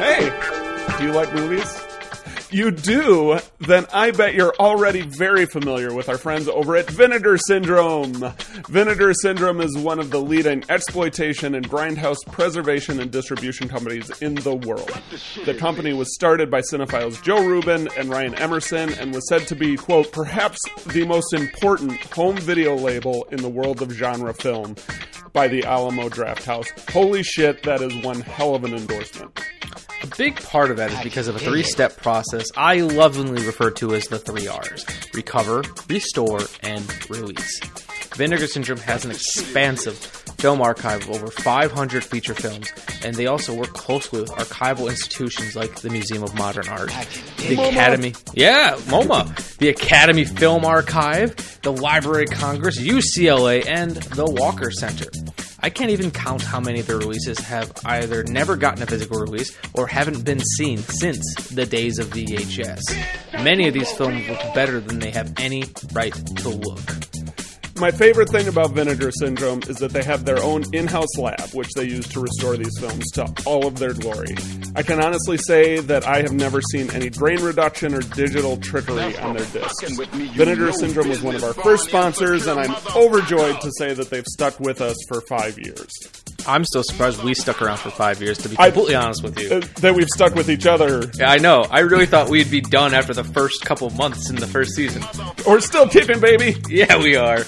Hey, do you like movies? You do? Then I bet you're already very familiar with our friends over at Vinegar Syndrome. Vinegar Syndrome is one of the leading exploitation and grindhouse preservation and distribution companies in the world. The company was started by cinephiles Joe Rubin and Ryan Emerson and was said to be, quote, perhaps the most important home video label in the world of genre film by the Alamo Drafthouse. Holy shit, that is one hell of an endorsement. A big part of that is because of a three step process I lovingly refer to as the three R's recover, restore, and release. Vinegar Syndrome has an expansive film archive of over 500 feature films, and they also work closely with archival institutions like the Museum of Modern Art, the Academy, yeah, MoMA, the Academy Film Archive, the Library of Congress, UCLA, and the Walker Center. I can't even count how many of their releases have either never gotten a physical release or haven't been seen since the days of VHS. Many of these films look better than they have any right to look. My favorite thing about Vinegar Syndrome is that they have their own in house lab, which they use to restore these films to all of their glory. I can honestly say that I have never seen any grain reduction or digital trickery on their discs. Vinegar Syndrome was one of our first sponsors, and I'm overjoyed to say that they've stuck with us for five years. I'm still surprised we stuck around for five years, to be completely honest with you. Uh, that we've stuck with each other, Yeah, I know. I really thought we'd be done after the first couple months in the first season. We're still keeping, baby. Yeah, we are.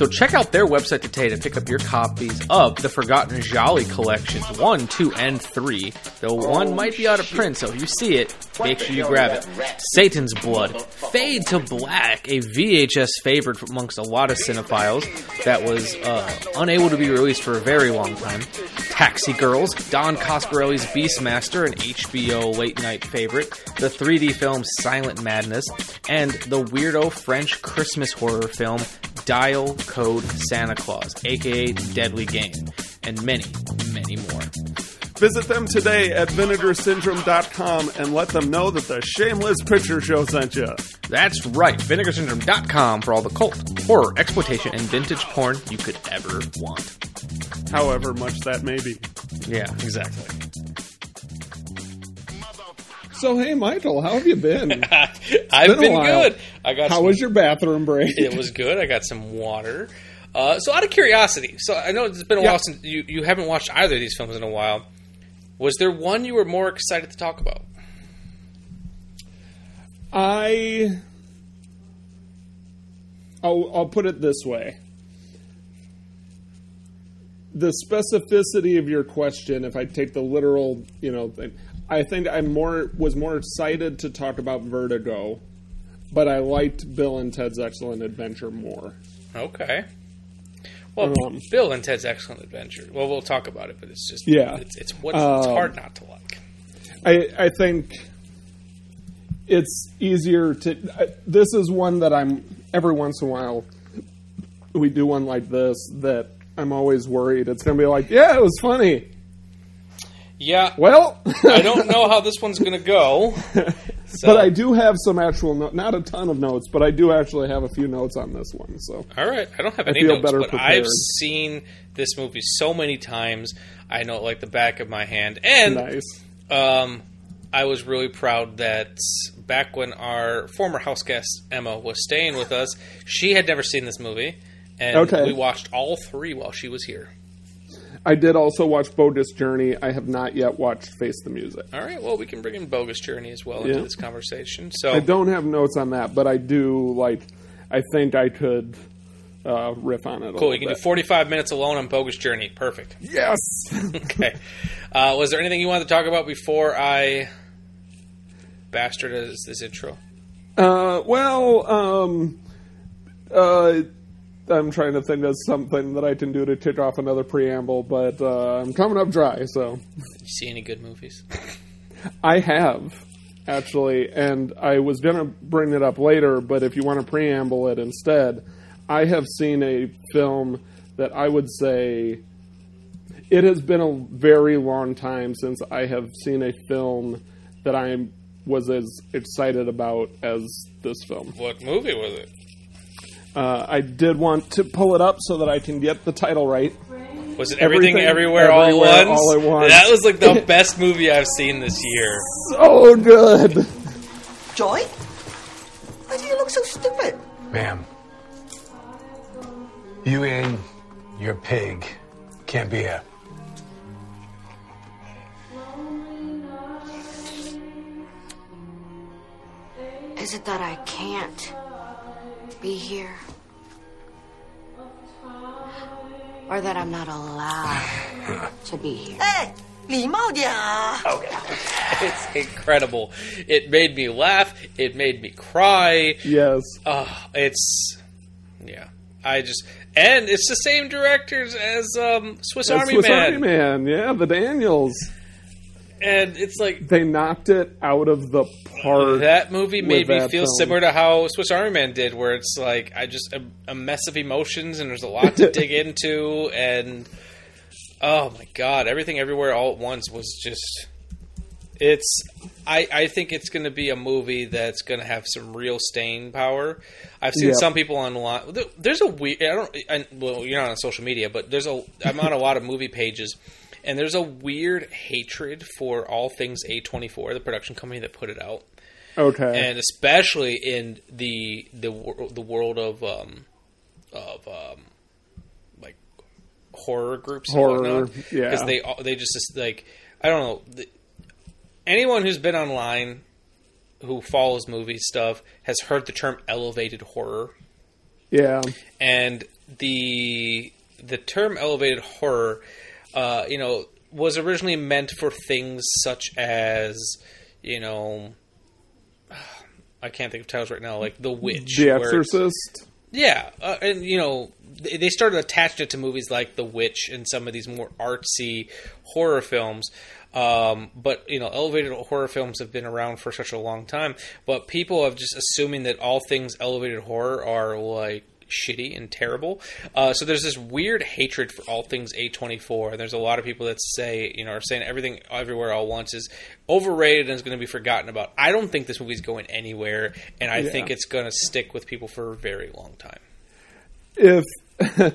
So check out their website today to pick up your copies of the Forgotten Gialli collections, one, two, and three. Though one might be out of print, so if you see it, make sure you grab it. Satan's Blood, Fade to Black, a VHS favorite amongst a lot of cinephiles that was uh, unable to be released for a very long time. Taxi Girls, Don Coscarelli's Beastmaster, an HBO late night favorite. The 3D film Silent Madness, and the weirdo French Christmas horror film Dial Code Santa Claus, aka Deadly Game, and many, many more. Visit them today at vinegarsyndrome.com and let them know that the Shameless Picture Show sent you. That's right, vinegarsyndrome.com for all the cult, horror, exploitation, and vintage porn you could ever want. However much that may be. Yeah, exactly. So, hey, Michael, how have you been? I've been been, good. I got How some, was your bathroom break? it was good. I got some water. Uh, so out of curiosity, so I know it's been a Yeah. while since you, you haven't watched either of these films in a while. Was there one you were more excited to talk about? I. I'll, I'll put it this way. The specificity of your question, if I take the literal, you know, thing, I think I more was more excited to talk about Vertigo, but I liked Bill and Ted's Excellent Adventure more. Okay. Well, Um, Bill and Ted's Excellent Adventure. Well, we'll talk about it, but it's just Yeah. it's it's, what, it's Um, hard not to like. I, I think it's easier to. This is one that I'm every once in a while. We do one like this that I'm always worried it's going to be like, yeah, it was funny. Yeah, Well, I don't know how this one's going to go. So, but I do have some actual no- not a ton of notes, but I do actually have a few notes on this one. So All right, I don't have any feel notes, better but prepared. I've seen this movie so many times. I know it like the back of my hand, and nice. um, I was really proud that back when our former house guest Emma was staying with us, she had never seen this movie, and Okay. we watched all three while she was here. I did also watch Bogus Journey. I have not yet watched Face the Music. All right, well, we can bring in Bogus Journey as well Yeah. into this conversation. So, I don't have notes on that, but I do like. I think I could uh, riff on it. Cool. little You can bit. do 45 minutes alone on Bogus Journey. Perfect. Yes. Okay. Uh, was there anything you wanted to talk about before I bastardized this intro? Uh, well, um, uh, I'm trying to think of something that I can do to kick off another preamble, but uh, I'm coming up dry. So Did you see any good movies? I have actually, and I was gonna bring it up later, but if you want to preamble it instead, I have seen a film that I would say it has been a very long time since I have seen a film that I was as excited about as this film. What movie was it? Uh, I did want to pull it up so that I can get the title right. Was it everything, Everything, everywhere, all Everywhere, at? All at Once. That was like the best movie I've seen this year. so good. Joy? Why do you look so stupid? Ma'am, you and your pig can't be here. Is it that I can't be here. Or that I'm not allowed to be here. Hey! Okay. It's incredible. It made me laugh. It made me cry. Yes. Uh, it's yeah. I just and it's the same directors as um, Swiss Army Swiss Man. Army Man. Yeah, the Daniels and it's like They knocked it out of the park. that movie made me feel film. similar to how Swiss Army Man did, where it's like I just a, a mess of emotions and there's a lot to dig into, and oh my god, everything everywhere all at once was just. It's. I, I think it's going to be a movie that's going to have some real staying power. I've seen Yeah. some people online. there- There's a weird. I don't. I, well, you're not on social media, but there's a. I'm on a lot of movie pages, and there's a weird hatred for all things A24, the production company that put it out Okay. and especially in the the the world of um of um like horror groups Horror, yeah. because they they just just, like I don't know the, anyone who's been online who follows movie stuff has heard the term elevated horror yeah. and the the term elevated horror, uh, you know, was originally meant for things such as, you know, I can't think of titles right now, like The Witch, The Exorcist. yeah, uh, and you know they they started attaching it to movies like The Witch and some of these more artsy horror films. Um, but you know, elevated horror films have been around for such a long time. But people have just assuming that all things elevated horror are like shitty and terrible. Uh, so there's this weird hatred for all things A24. And there's a lot of people that say, you know, are saying everything everywhere all once is overrated and is going to be forgotten about. I don't think this movie's going anywhere, and I Yeah. think it's going to stick with people for a very long time. if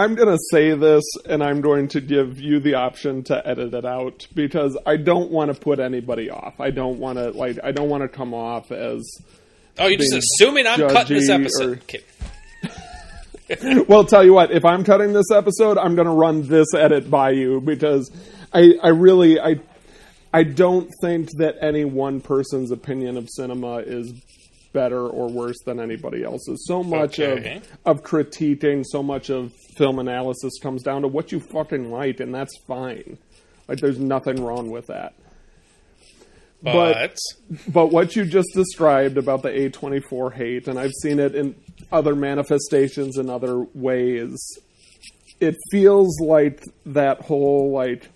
I'm going to say this and I'm going to give you the option to edit it out because I don't want to put anybody off. I don't want to like I don't want to come off as Oh, you're just assuming I'm cutting this episode. or- Kidding. well, tell you what, if I'm cutting this episode, I'm going to run this edit by you because I I really I I don't think that any one person's opinion of cinema is better or worse than anybody else's. So much Okay. of of critiquing, so much of film analysis comes down to what you fucking like, and that's fine. Like, there's nothing wrong with that. But, But what you just described about the A24 hate, and I've seen it in other manifestations in other ways, it feels like that whole, like,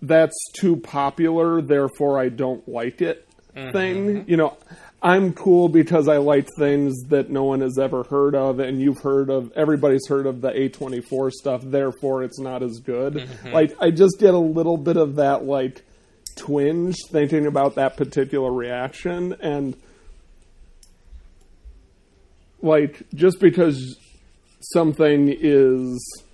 that's too popular, therefore I don't like it mm-hmm. thing. You know, I'm cool because I like things that no one has ever heard of, and you've heard of, everybody's heard of the A24 stuff, therefore it's not as good. Mm-hmm. Like, I just get a little bit of that, like, twinge thinking about that particular reaction and like just because something is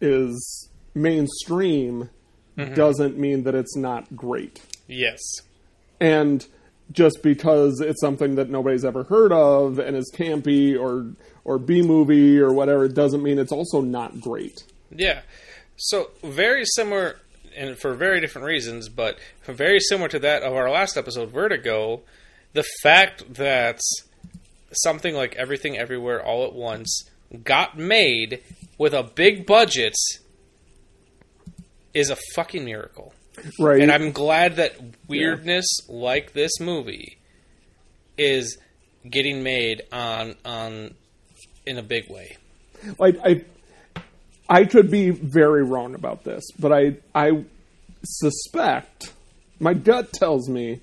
is mainstream mm-hmm. doesn't mean that it's not great yes. and just because it's something that nobody's ever heard of and is campy or or B movie or whatever doesn't mean it's also not great Yeah. So very similar, and for very different reasons, but very similar to that of our last episode, Vertigo. The fact that something like Everything Everywhere All at Once got made with a big budget is a fucking miracle. right And I'm glad that weirdness like this movie is getting made on on in a big way. like I I could be very wrong about this, but I I suspect my gut tells me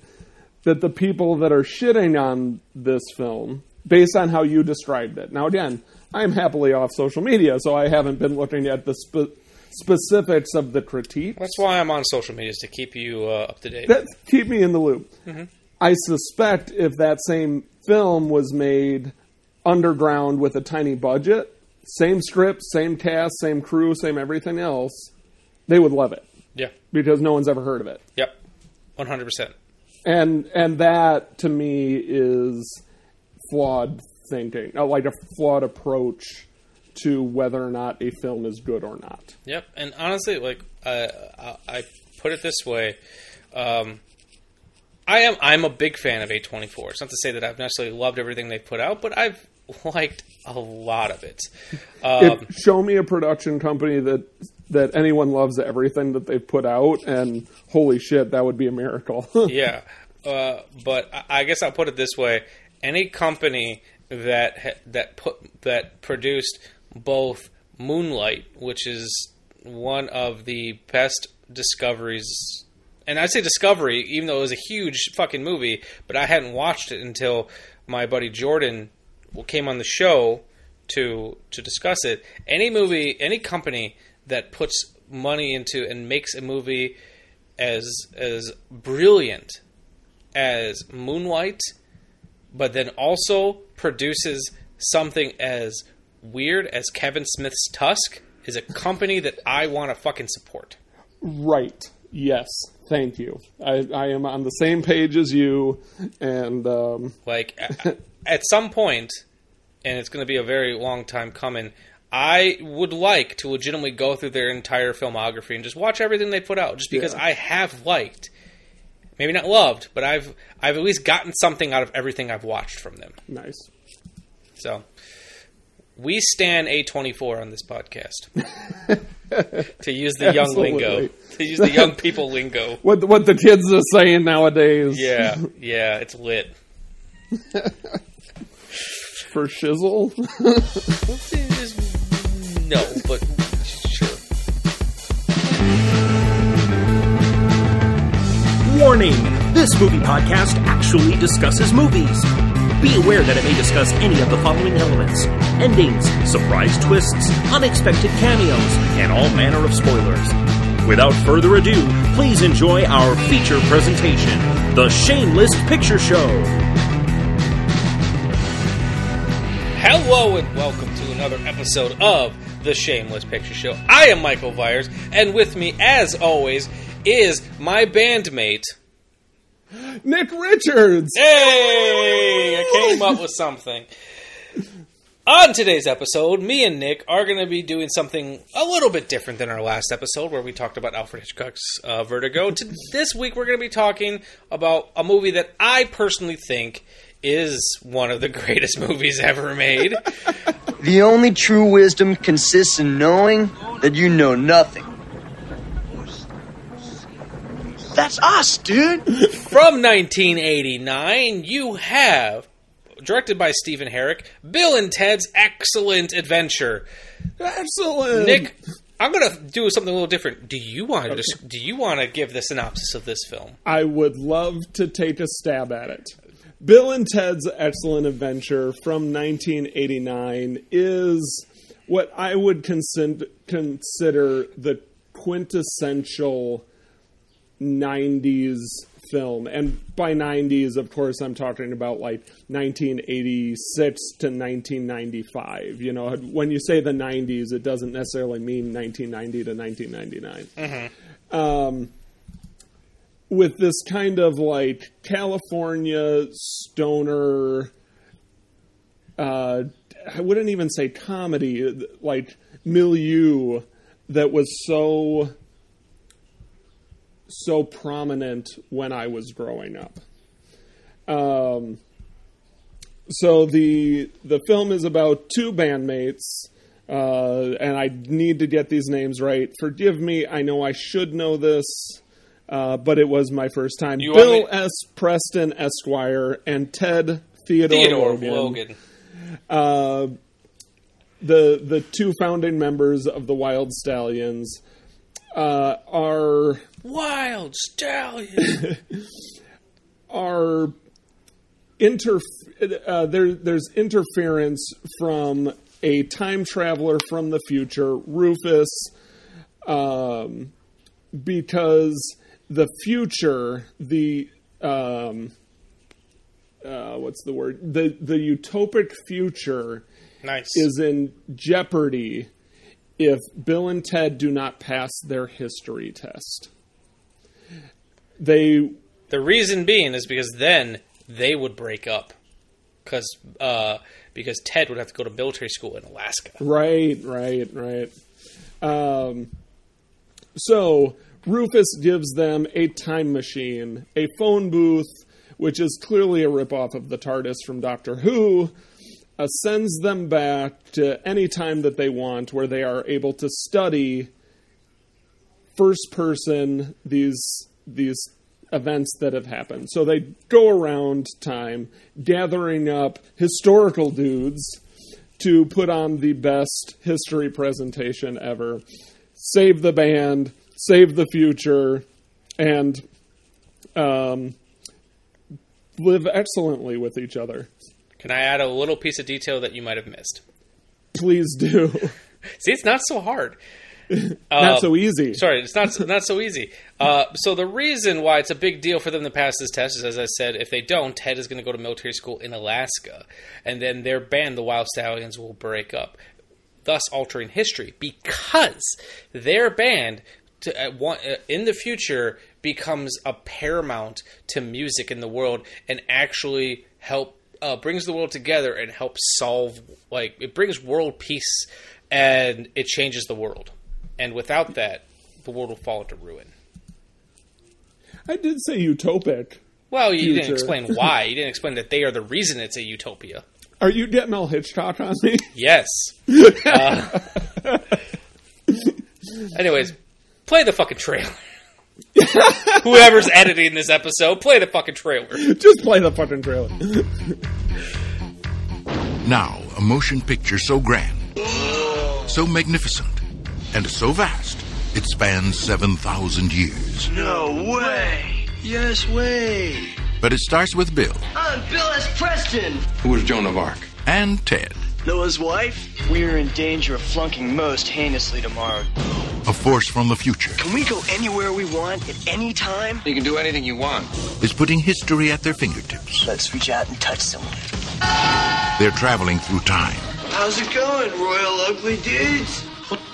that the people that are shitting on this film based on how you described it. Now again, I'm happily off social media, so I haven't been looking at the spe- specifics of the critique. That's why I'm on social media is to keep you uh, up to date. That keep me in the loop. I suspect if that same film was made underground with a tiny budget, same script, same cast, same crew, same everything else, they would love it Yeah. because no one's ever heard of it. Yep. One hundred percent. And and that to me is flawed thinking, uh, like a flawed approach to whether or not a film is good or not. Yep, and honestly, like uh, I I put it this way, um, I am I'm a big fan of A24. It's not to say that I've necessarily loved everything they put out, but I've liked a lot of it. Um, if, show me a production company that that anyone loves everything that they've put out, and holy shit, that would be a miracle. yeah, uh, but I- I guess I'll put it this way: any company that that put that produced both Moonlight, which is one of the best discoveries, and I'd say discovery, even though it was a huge fucking movie, but I hadn't watched it until my buddy Jordan came on the show to to discuss it. Any movie, any company that puts money into and makes a movie as as brilliant as Moonlight, but then also produces something as weird as Kevin Smith's Tusk is a company that I want to fucking support. right? Yes. Thank you. I, I am on the same page as you, and um, Like a- at some point, and it's going to be a very long time coming. I would like to legitimately go through their entire filmography and just watch everything they put out, just because Yeah. I have liked, maybe not loved, but I've I've at least gotten something out of everything I've watched from them. nice. So we stand A twenty four on this podcast. to use the young lingo. Absolutely. To use the young people lingo. What what the kids are saying nowadays? Yeah, yeah, it's lit. For shizzle. No, but sure. Warning! This movie podcast actually discusses movies. Be aware that it may discuss any of the following elements endings, surprise twists, unexpected cameos, and all manner of spoilers. Without further ado, please enjoy our feature presentation The Shameless Picture Show. Hello and welcome to another episode of the Shameless Picture Show. I am Michael Viers, and with me, as always, is my bandmate. Nick Richards. Hey, I came up with something. On today's episode, me and Nick are going to be doing something a little bit different than our last episode, where we talked about Alfred Hitchcock's uh, Vertigo. To this week, we're going to be talking about a movie that I personally think is one of the greatest movies ever made. The only true wisdom consists in knowing that you know nothing. That's us, dude. From 1989, you have, directed by Stephen Herek, Bill and Ted's Excellent Adventure. Excellent. Nick, I'm going to do something a little different. Do you want to do you want to give the synopsis of this film? I would love to take a stab at it. Bill and Ted's Excellent Adventure from 1989 is what I would consider, consider the quintessential 90s film. And by 90s, of course, I'm talking about like 1986 to 1995. You know, when you say the 90s, it doesn't necessarily mean 1990 to 1999 with this kind of like California stoner uh I wouldn't even say comedy like milieu that was so so prominent when I was growing up. Um so the the film is about two bandmates uh, and I need to get these names right. Forgive me, I know I should know this, uh, but it was my first time. You Bill me- S. Preston Esquire and Ted Theodore, Theodore Logan, Logan. Uh, the the two founding members of the Wild Stallions, uh, are Wild Stallion. are inter uh, there there's interference from a time traveler from the future, Rufus, um, because the future, the um, uh, what's the word? The the utopic future Nice. is in jeopardy if Bill and Ted do not pass their history test. They The reason being is because then they would break up, because uh, because Ted would have to go to military school in Alaska. Right, right, right. Um, so Rufus gives them a time machine, a phone booth, which is clearly a ripoff of the TARDIS from Doctor Who, uh, sends them back to any time that they want, where they are able to study first person these these events that have happened. So they go around time gathering up historical dudes to put on the best history presentation ever. Save the band, save the future, and um, live excellently with each other. Can I add a little piece of detail that you might have missed? Please do. See, it's not so hard. Not so easy. Sorry, it's not not so easy. Uh, so the reason why it's a big deal for them to pass this test is, as I said, if they don't, Ted is going to go to military school in Alaska, and then their band, the Wild Stallions, will break up, thus altering history because their band. To, uh, one, uh, in the future, becomes a paramount to music in the world, and actually help uh, brings the world together and helps solve like it brings world peace, and it changes the world. And without that, the world will fall into ruin. I did say utopic. Well, you Future. didn't explain why. You didn't explain that they are the reason it's a utopia. Are you getting all Hitchcock on me? Yes. Uh, anyways, play the fucking trailer. Whoever's editing this episode, play the fucking trailer. Just play the fucking trailer. Now, a motion picture so grand, so magnificent, and so vast, it spans 7,000 years. No way. Yes way. But it starts with Bill I'm Bill S. Preston. Who was Joan of Arc? and Ted, Noah's wife. We're in danger of flunking most heinously tomorrow. a force from the future, Can we go anywhere we want at any time? You can do anything you want. is putting history at their fingertips. Let's reach out and touch someone. They're traveling through time, How's it going, Royal Ugly Dudes?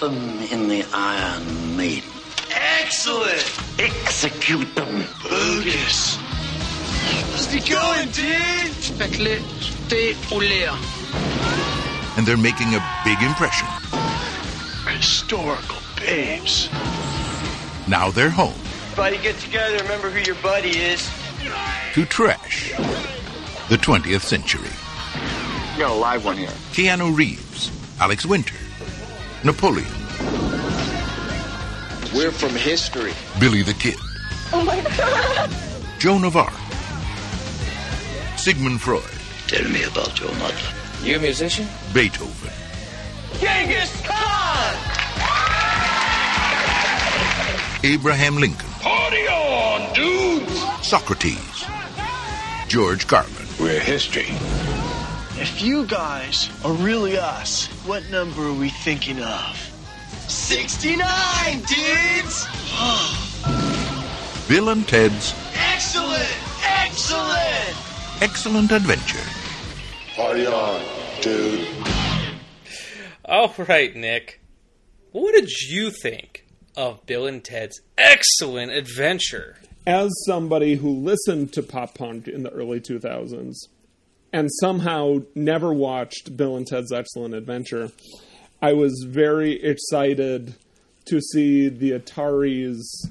Put them in the Iron Maiden. Excellent. Execute them. Bogus. How's it going, dude? Faites-les jeter and they're making a big impression. Historical babes. Now they're home Buddy, get together. Remember who your buddy is. to trash the 20th century. You got a live one here. Keanu Reeves, Alex Winter, Napoleon, We're from history. Billy the Kid. Oh my God. Joan of Arc. Sigmund Freud. Tell me about your mother. You a musician? Beethoven. Genghis Khan! Abraham Lincoln. Party on, dudes! Socrates. George Carlin. We're history. If you guys are really us, what number are we thinking of? 69, dudes! Bill and Ted's Excellent! Excellent! Excellent Adventure. Party on, dude. All right, Nick. What did you think of Bill and Ted's excellent adventure? As somebody who listened to pop punk in the early 2000s and somehow never watched Bill and Ted's Excellent Adventure, I was very excited to see the Atari's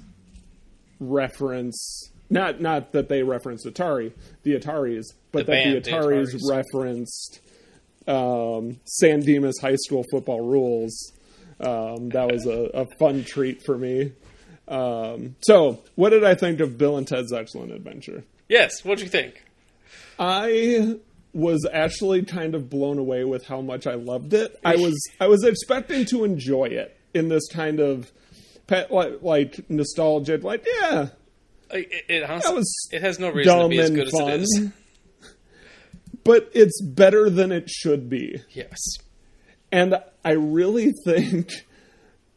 reference. Not not that they referenced Atari, the Ataris, but The that band, the the Ataris, Ataris. referenced um, San Dimas High School football rules. Um, that was a, a fun treat for me. Um, so, what did I think of Bill and Ted's Excellent Adventure? Yes, what did you think? I was actually kind of blown away with how much I loved it. I was I was expecting to enjoy it in this kind of pet like, like nostalgic, like yeah, It, it, honestly, That was it has no reason to be as good fun. as it is. but it's better than it should be. Yes. And I really think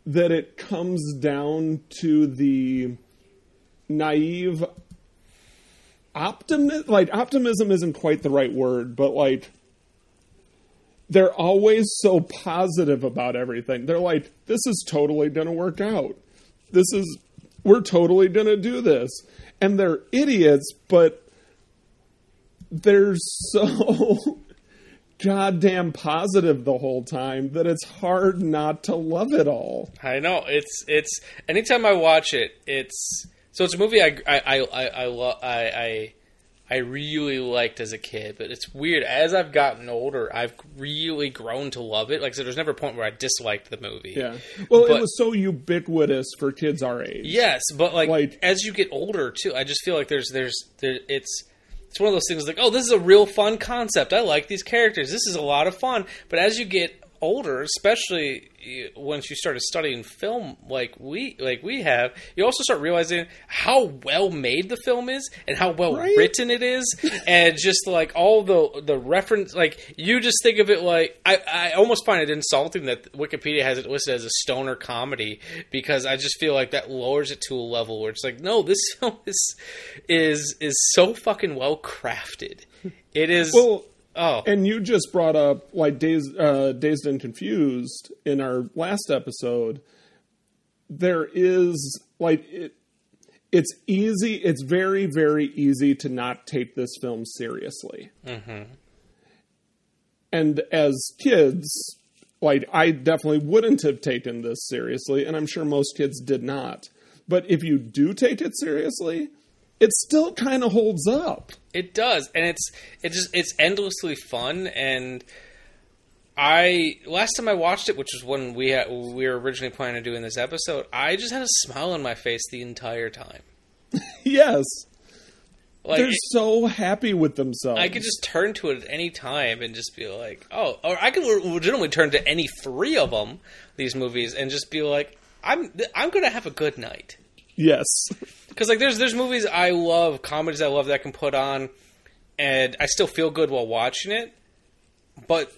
that it comes down to the naive optimism. Like, optimism isn't quite the right word, but like, they're always so positive about everything. They're like, this is totally to work out. This is, we're totally to do this. And they're idiots, but they're so goddamn positive the whole time that it's hard not to love it all. I know it's it's. Anytime I watch it, it's so it's a movie I I I I I, lo- I, I I really liked as a kid, but it's weird. As I've gotten older, I've really grown to love it. Like I said, there's never a point where I disliked the movie. Yeah. Well, But- it was so ubiquitous for kids our age. Yes, but like, Like- as you get older too, I just feel like there's there's there it's it's one of those things like oh this is a real fun concept. I like these characters. This is a lot of fun. But as you get older, especially once you started studying film like we like we have, you also start realizing how well made the film is and how well Right? written it is, and just like all the the reference. Like you just think of it like I I almost find it insulting that Wikipedia has it listed as a stoner comedy because I just feel like that lowers it to a level where it's like no, this film is is is so fucking well crafted. It is. Well, oh, and you just brought up like dazed, uh, dazed and confused in our last episode. There is like it. It's easy. It's very, very easy to not take this film seriously. And as kids, like I definitely wouldn't have taken this seriously, and I'm sure most kids did not. But if you do take it seriously, it still kind of holds up. It does, and it's it just it's endlessly fun. And I last time I watched it, which was when we had, we were originally planning on doing this episode, I just had a smile on my face the entire time. Yes. Like They're so happy with themselves. I could just turn to it at any time and just be like, oh, or I could legitimately turn to any three of them, these movies, and just be like, I'm I'm gonna have a good night. Yes. Because like there's there's movies I love, comedies I love that I can put on, and I still feel good while watching it, but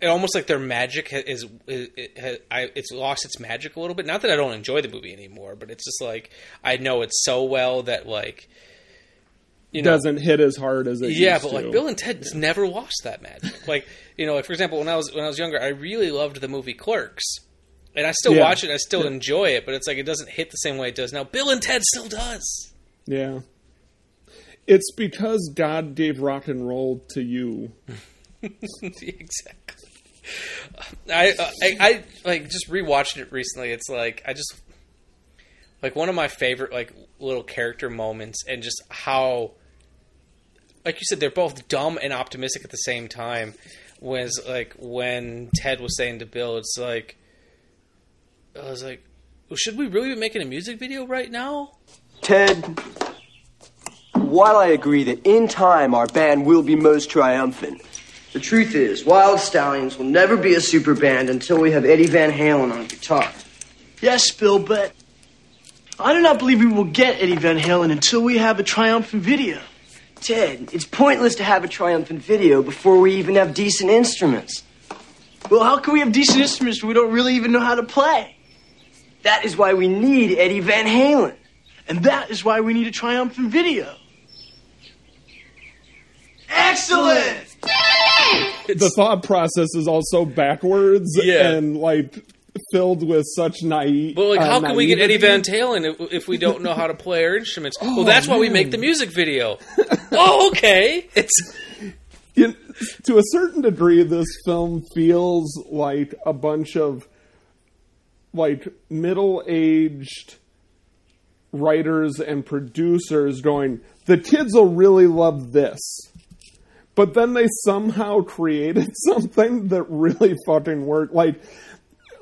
it almost like their magic is, is it has, I, it's lost its magic a little bit. Not that I don't enjoy the movie anymore, but it's just like I know it so well that like you know It Doesn't hit as hard as it used to yeah, but to. like Bill and Ted just never lost that magic. like you know, like for example, when I was when I was younger, I really loved the movie Clerks, and I still Yeah. watch it. I still Yeah. enjoy it, but it's like it doesn't hit the same way it does now. Bill and Ted still does. Yeah. It's because God gave rock and roll to you. exactly. I, uh, I I like just rewatched it recently. It's like I just like one of my favorite like little character moments, and just how, like you said, they're both dumb and optimistic at the same time. Was like when Ted was saying to Bill, "It's like I was like, well, should we really be making a music video right now?" Ted, while I agree that in time our band will be most triumphant, the truth is, Wild Stallions will never be a super band until we have Eddie Van Halen on guitar. Yes, Bill, but I do not believe we will get Eddie Van Halen until we have a triumphant video. Ted, it's pointless to have a triumphant video before we even have decent instruments. Well, how can we have decent instruments if we don't really even know how to play? That is why we need Eddie Van Halen. And that is why we need a triumphant video. Excellent! the thought process is also backwards Yeah. and like filled with such naive. But like, uh, how can we get Eddie. Van Halen if, if we don't know how to play our instruments? Oh, well, that's why we make the music video. oh, okay. It's You- to a certain degree, this film feels like a bunch of like middle-aged writers and producers going, "The kids will really love this." But then they somehow created something that really fucking worked. Like,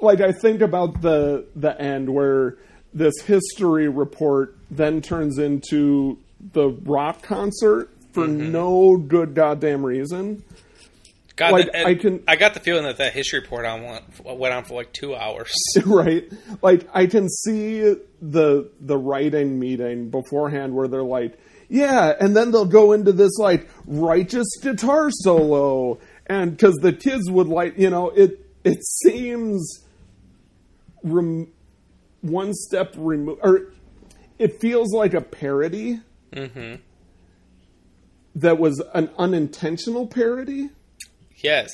like I think about the the end where this history report then turns into the rock concert for mm-hmm. no good goddamn reason. God, Like, I can- I got the feeling that that history report on went, went on for like two hours. right? Like I can see the the writing meeting beforehand where they're like, yeah, and then they'll go into this like righteous guitar solo, and because the kids would like, you know, it it seems rem- one step removed, or it feels like a parody Mm-hmm. that was an unintentional parody. Yes.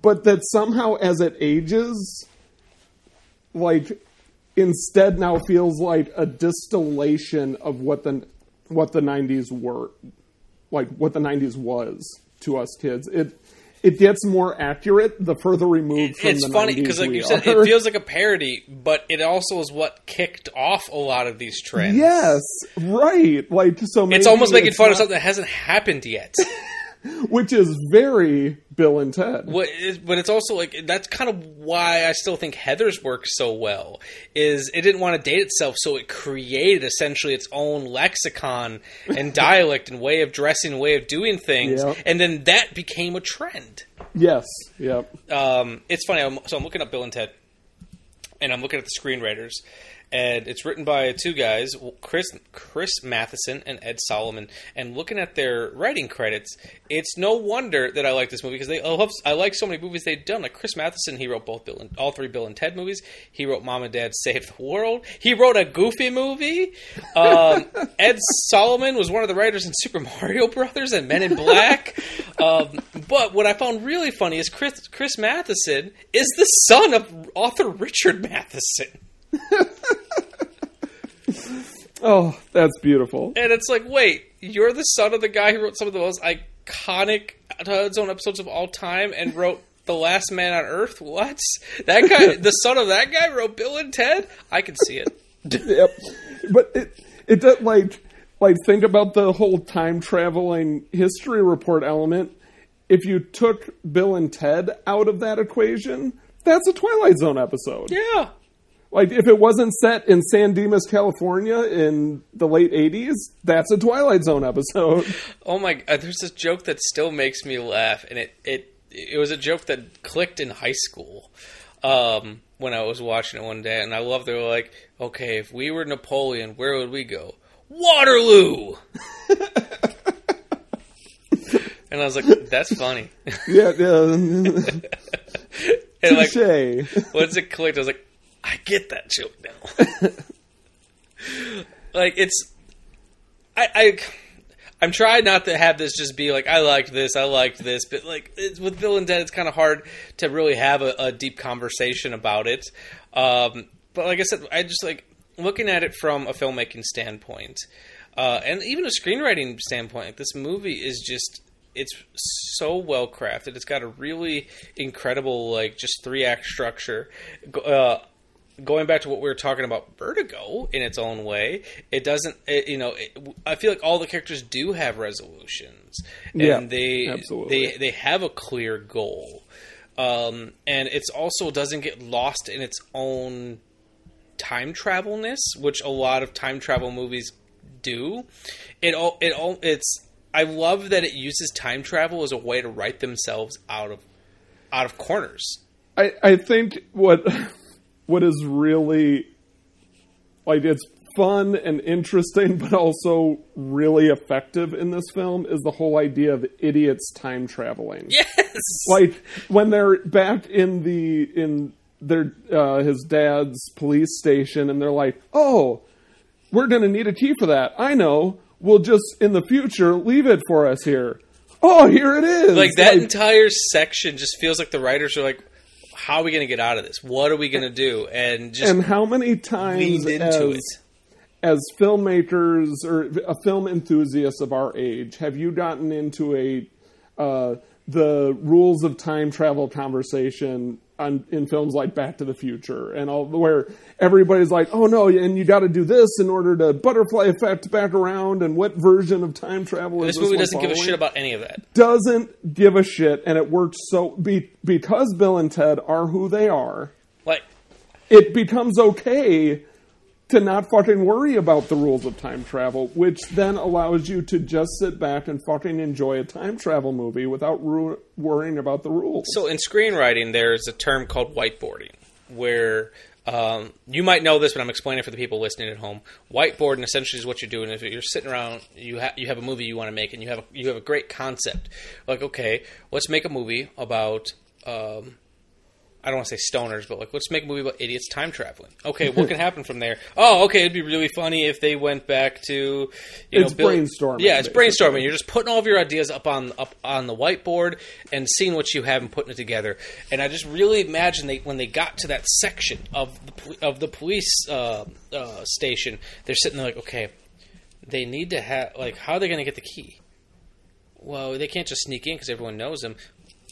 but that somehow as it ages, like instead now feels like a distillation of what the what the '90s were, like what the '90s was to us kids. It it gets more accurate the further removed from It's the funny because, like you said, are. it feels like a parody, but it also is what kicked off a lot of these trends. Yes, right. Like so, It's almost making it's fun of something that hasn't happened yet. which is very Bill and Ted. What is, but it's also like that's kind of why I still think Heather's works so well. Is it didn't want to date itself, so it created essentially its own lexicon and dialect and way of dressing, way of doing things, Yep. and then that became a trend. Yes. Yep. Um, it's funny. I'm, so I'm looking up Bill and Ted, and I'm looking at the screenwriters, and it's written by two guys, Chris Chris Matheson and Ed Solomon. And looking at their writing credits, it's no wonder that I like this movie because they I love I like so many movies they've done. Like Chris Matheson, he wrote both Bill and all three Bill and Ted movies. He wrote Mom and Dad Save the World. He wrote a Goofy movie. Um, Ed Solomon was one of the writers in Super Mario Brothers and Men in Black. Um, but what I found really funny is Chris Chris Matheson is the son of author Richard Matheson. Oh, that's beautiful. And it's like, wait, you're the son of the guy who wrote some of the most iconic Twilight Zone episodes of all time and wrote The Last Man on Earth? What? That guy, the son of that guy wrote Bill and Ted? I can see it. yep. But it it does like like think about the whole time traveling history report element. If you took Bill and Ted out of that equation, that's a Twilight Zone episode. Yeah. Like if it wasn't set in San Dimas, California in the late 80s, that's a Twilight Zone episode. Oh my god, there's this joke that still makes me laugh, and it, it, it was a joke that clicked in high school. Um, when I was watching it one day, and I love they were like, okay, if we were Napoleon, where would we go? Waterloo! and I was like, that's funny. yeah, yeah. And like, once it clicked, I was like, get that joke now. like it's, I, I, I'm trying not to have this just be like I liked this, I liked this, but like with Bill and Ted, it's kind of hard to really have a, a deep conversation about it. Um, but like I said, I just like looking at it from a filmmaking standpoint, uh, and even a screenwriting standpoint. This movie is just it's so well crafted. It's got a really incredible like just three act structure. Uh, going back to what we were talking about Vertigo in its own way, it doesn't. It, you know, it, I feel like all the characters do have resolutions, and Yeah, they absolutely. they they have a clear goal, um, and it's also doesn't get lost in its own time travelness, which a lot of time travel movies do. It all it all it's. I love that it uses time travel as a way to write themselves out of out of corners. I, I think what what is really like it's fun and interesting but also really effective in this film is the whole idea of idiots time traveling. Yes. Like when they're back in the in their uh, his dad's police station and they're like, "Oh, we're going to need a key for that. I know. We'll just in the future leave it for us here." Oh, here it is. like that entire section just feels like the writers are like how are we going to get out of this what are we going to do and just and how many times into as, it. as filmmakers or a film enthusiast of our age have you gotten into a uh, the rules of time travel conversation on, in films like Back to the Future and all where everybody's like, oh no, and you got to do this in order to butterfly effect back around, and what version of time travel is this this movie doesn't give a shit about any of that. Doesn't give a shit, and it works so be, because Bill and Ted are who they are like it becomes okay to not fucking worry about the rules of time travel, which then allows you to just sit back and fucking enjoy a time travel movie without ru- worrying about the rules. so in screenwriting there's a term called whiteboarding where um, you might know this, but I'm explaining for the people listening at home. Whiteboarding essentially is what you're doing. If you're sitting around, you ha- you have a movie you want to make, and you have a, you have a great concept. Like, okay, let's make a movie about um, I don't want to say stoners, but like let's make a movie about idiots time traveling. Okay, what can happen from there? Oh, okay, it'd be really funny if they went back to you It's know Bill- brainstorming, Yeah, it's basically. brainstorming. You're just putting all of your ideas up on up on the whiteboard and seeing what you have and putting it together. And I just really imagine they when they got to that section of the pol- of the police uh, uh, station, they're sitting there like, okay, they need to have like how are they going to get the key? Well, they can't just sneak in because everyone knows him.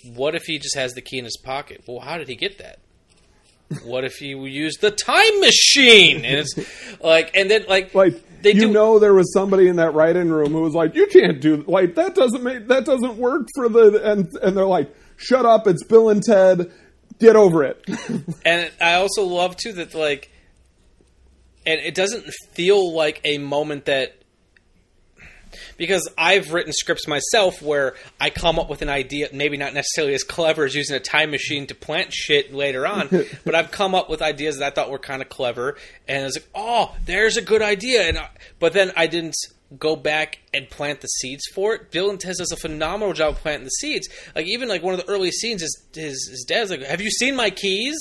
What if he just has the key in his pocket? Well, how did he get that? What if he used the time machine? And it's like, and then like, Like They you do- know, there was somebody in that writing room who was like, "You can't do like that. Doesn't make that doesn't work for the." And and they're like, "Shut up! It's Bill and Ted. Get over it." and I also love too that like, and it doesn't feel like a moment that because I've written scripts myself where I come up with an idea, maybe not necessarily as clever as using a time machine to plant shit later on, but I've come up with ideas that I thought were kind of clever, and I was like, oh, there's a good idea, and I, but then I didn't go back and plant the seeds for it. Bill and Ted does a phenomenal job planting the seeds. Like even like one of the early scenes is his, his dad's like, "Have you seen my keys?"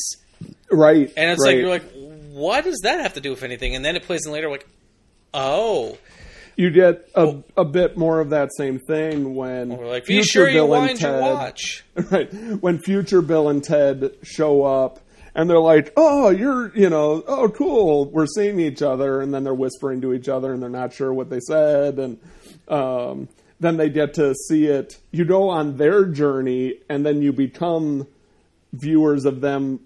right. And it's right. like you're like, what does that have to do with anything? And then it plays in later, like, oh, you get a, a bit more of that same thing when like, be sure Bill and Ted- watch. right when future Bill and Ted show up and they're like, "Oh, you're, you know, oh, cool, we're seeing each other," and then they're whispering to each other and they're not sure what they said, and um, then they get to see it. You go on their journey, and then you become viewers of them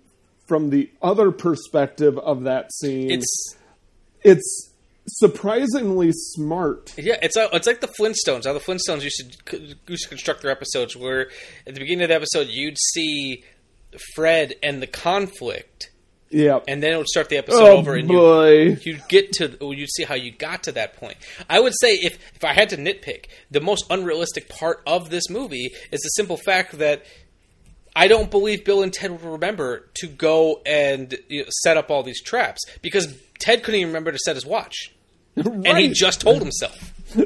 from the other perspective of that scene. It's it's surprisingly smart. yeah, it's uh, it's like the Flintstones. How the Flintstones used to used to construct their episodes, where at the beginning of the episode you'd see Fred and the conflict, Yeah. and then it would start the episode Oh, over, and you you'd get to you'd see how you got to that point. I would say if if I had to nitpick, the most unrealistic part of this movie is the simple fact that I don't believe Bill and Ted will remember to go and you know, set up all these traps because Ted couldn't even remember to set his watch, and he just told himself.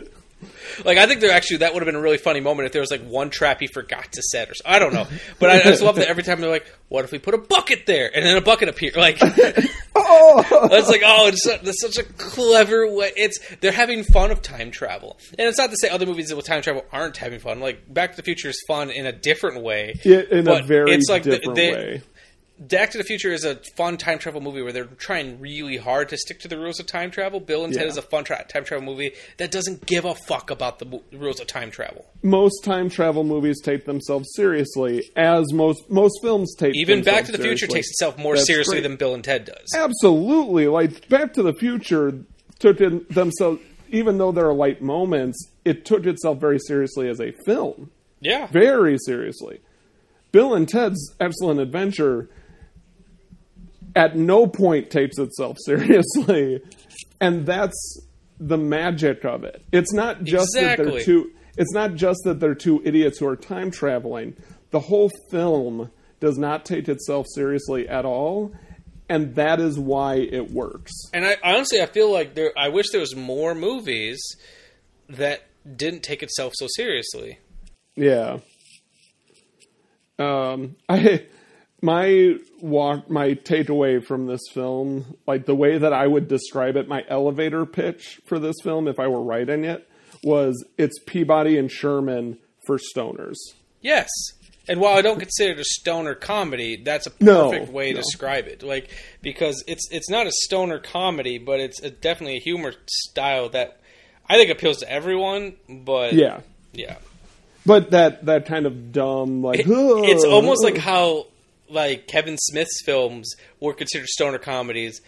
Like I think there actually that would have been a really funny moment if there was like one trap he forgot to set or so. I don't know, but I, I just love that every time they're like, "What if we put a bucket there?" and then a bucket appears. Like oh, it's like, oh, it's su- that's such a clever way. It's they're having fun of time travel, and it's not to say other movies with time travel aren't having fun. Like Back to the Future is fun in a different way, Yeah, in a very it's like the- different they- way. Back to the Future is a fun time travel movie where they're trying really hard to stick to the rules of time travel. Bill and Ted is a fun tra- time travel movie that doesn't give a fuck about the mo- rules of time travel. most time travel movies take themselves seriously, as most most films take. Even Back to the Future seriously. takes itself more That's seriously great. than Bill and Ted does. Absolutely, like Back to the Future took themselves. Even though there are light moments, it took itself very seriously as a film. Yeah, very seriously. Bill and Ted's Excellent Adventure at no point takes itself seriously, and that's the magic of it. It's not just that they're two. It's not just that they're two idiots who are time traveling. The whole film does not take itself seriously at all, and that is why it works. And I honestly, I feel like there. I wish there was more movies that didn't take itself so seriously. Yeah. Um, I my walk my takeaway from this film, like the way that I would describe it, my elevator pitch for this film, if I were writing it, was it's Peabody and Sherman for stoners. Yes. And while I don't consider it a stoner comedy, that's a No, perfect way to no. describe it. Like because it's it's not a stoner comedy, but it's a, definitely a humor style that I think appeals to everyone. But Yeah. yeah, But that that kind of dumb like It- it's almost like how like Kevin Smith's films were considered stoner comedies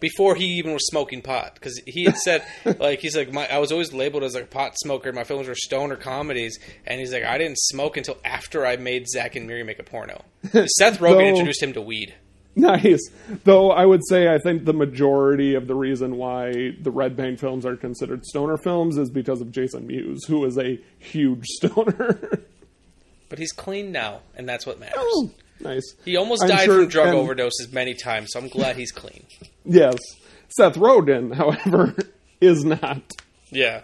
before he even was smoking pot because he had said like he's like my I was always labeled as like a pot smoker. My films were stoner comedies, and he's like I didn't smoke until after I made Zack and Miri make a porno. Seth Rogen Though- introduced him to weed. Nice. Though I would say I think the majority of the reason why the Red Bang films are considered stoner films is because of Jason Mewes, who is a huge stoner. But he's clean now, and that's what matters. Oh, nice. He almost I'm died sure- from drug and- overdoses many times, so I'm glad he's clean. Yes. Seth Rogen, however, is not. Yeah.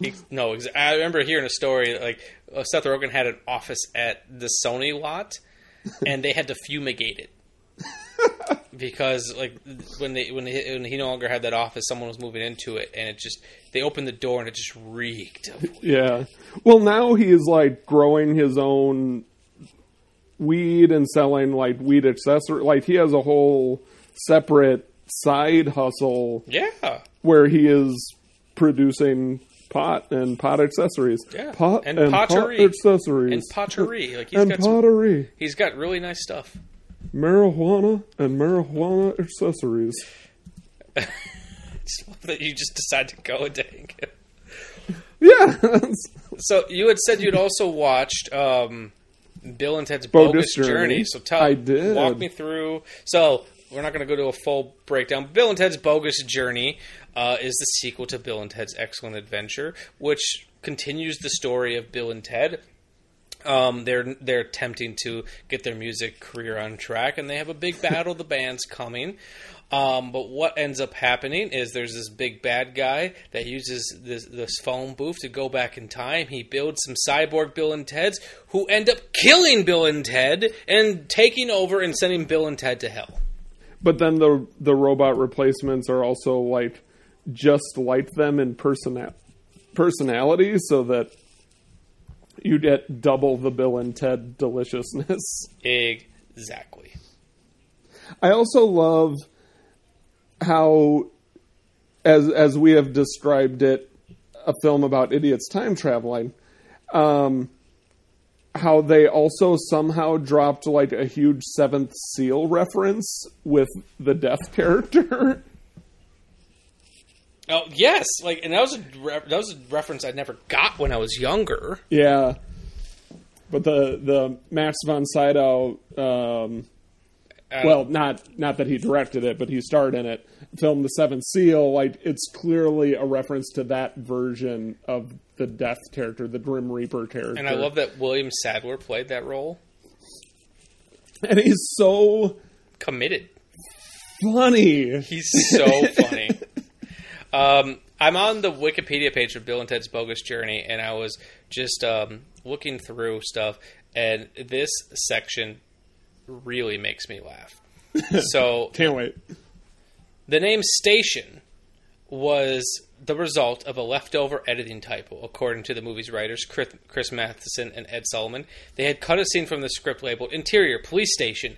He, no, I remember hearing a story like uh, Seth Rogen had an office at the Sony lot, and they had to fumigate it because like when they when, they, when he no longer had that office, someone was moving into it, and it just they opened the door and it just reeked. Yeah. Well, now he is like growing his own weed and selling like weed accessory. Like he has a whole separate side hustle yeah, where he is producing pot and pot accessories. Yeah. Pot And and, pottery. pot accessories. and pottery. Like he's and got some, pottery. he's got really nice stuff. Marijuana and marijuana accessories. That you just decide to go a day. and get- Yeah. So you had said you'd also watched um, Bill and Ted's Bogus. Journey. So tell, I did. walk me through. So we're not going to go to a full breakdown. Bill and Ted's Bogus Journey uh, is the sequel to Bill and Ted's Excellent Adventure, which continues the story of Bill and Ted. Um, they're they're attempting to get their music career on track, and they have a big battle. the band's coming. Um, but what ends up happening is there's this big bad guy that uses this, this phone booth to go back in time. He builds some cyborg Bill and Teds who end up killing Bill and Ted and taking over and sending Bill and Ted to hell. but then the the robot replacements are also like just like them in persona- personality so that you get double the Bill and Ted deliciousness. Exactly. I also love how, as as we have described it, a film about idiots time traveling. Um, how they also somehow dropped like a huge Seventh Seal reference with the death character. Oh yes, like and that was a re- that was a reference I never got when I was younger. yeah, but the the Max von Sydow. Um, Uh, well, not not that he directed it, but he starred in it. Film The Seventh Seal, like it's clearly a reference to that version of the Death character, the Grim Reaper character. and I love that William Sadler played that role. and he's so Committed. funny. He's so funny. Um, I'm on the Wikipedia page for Bill and Ted's Bogus Journey, and I was just um, looking through stuff, and this section really makes me laugh. so Can't wait. the name Station was the result of a leftover editing typo, according to the movie's writers, Chris, Matheson and Ed Solomon. They had cut a scene from the script labeled Interior Police Station,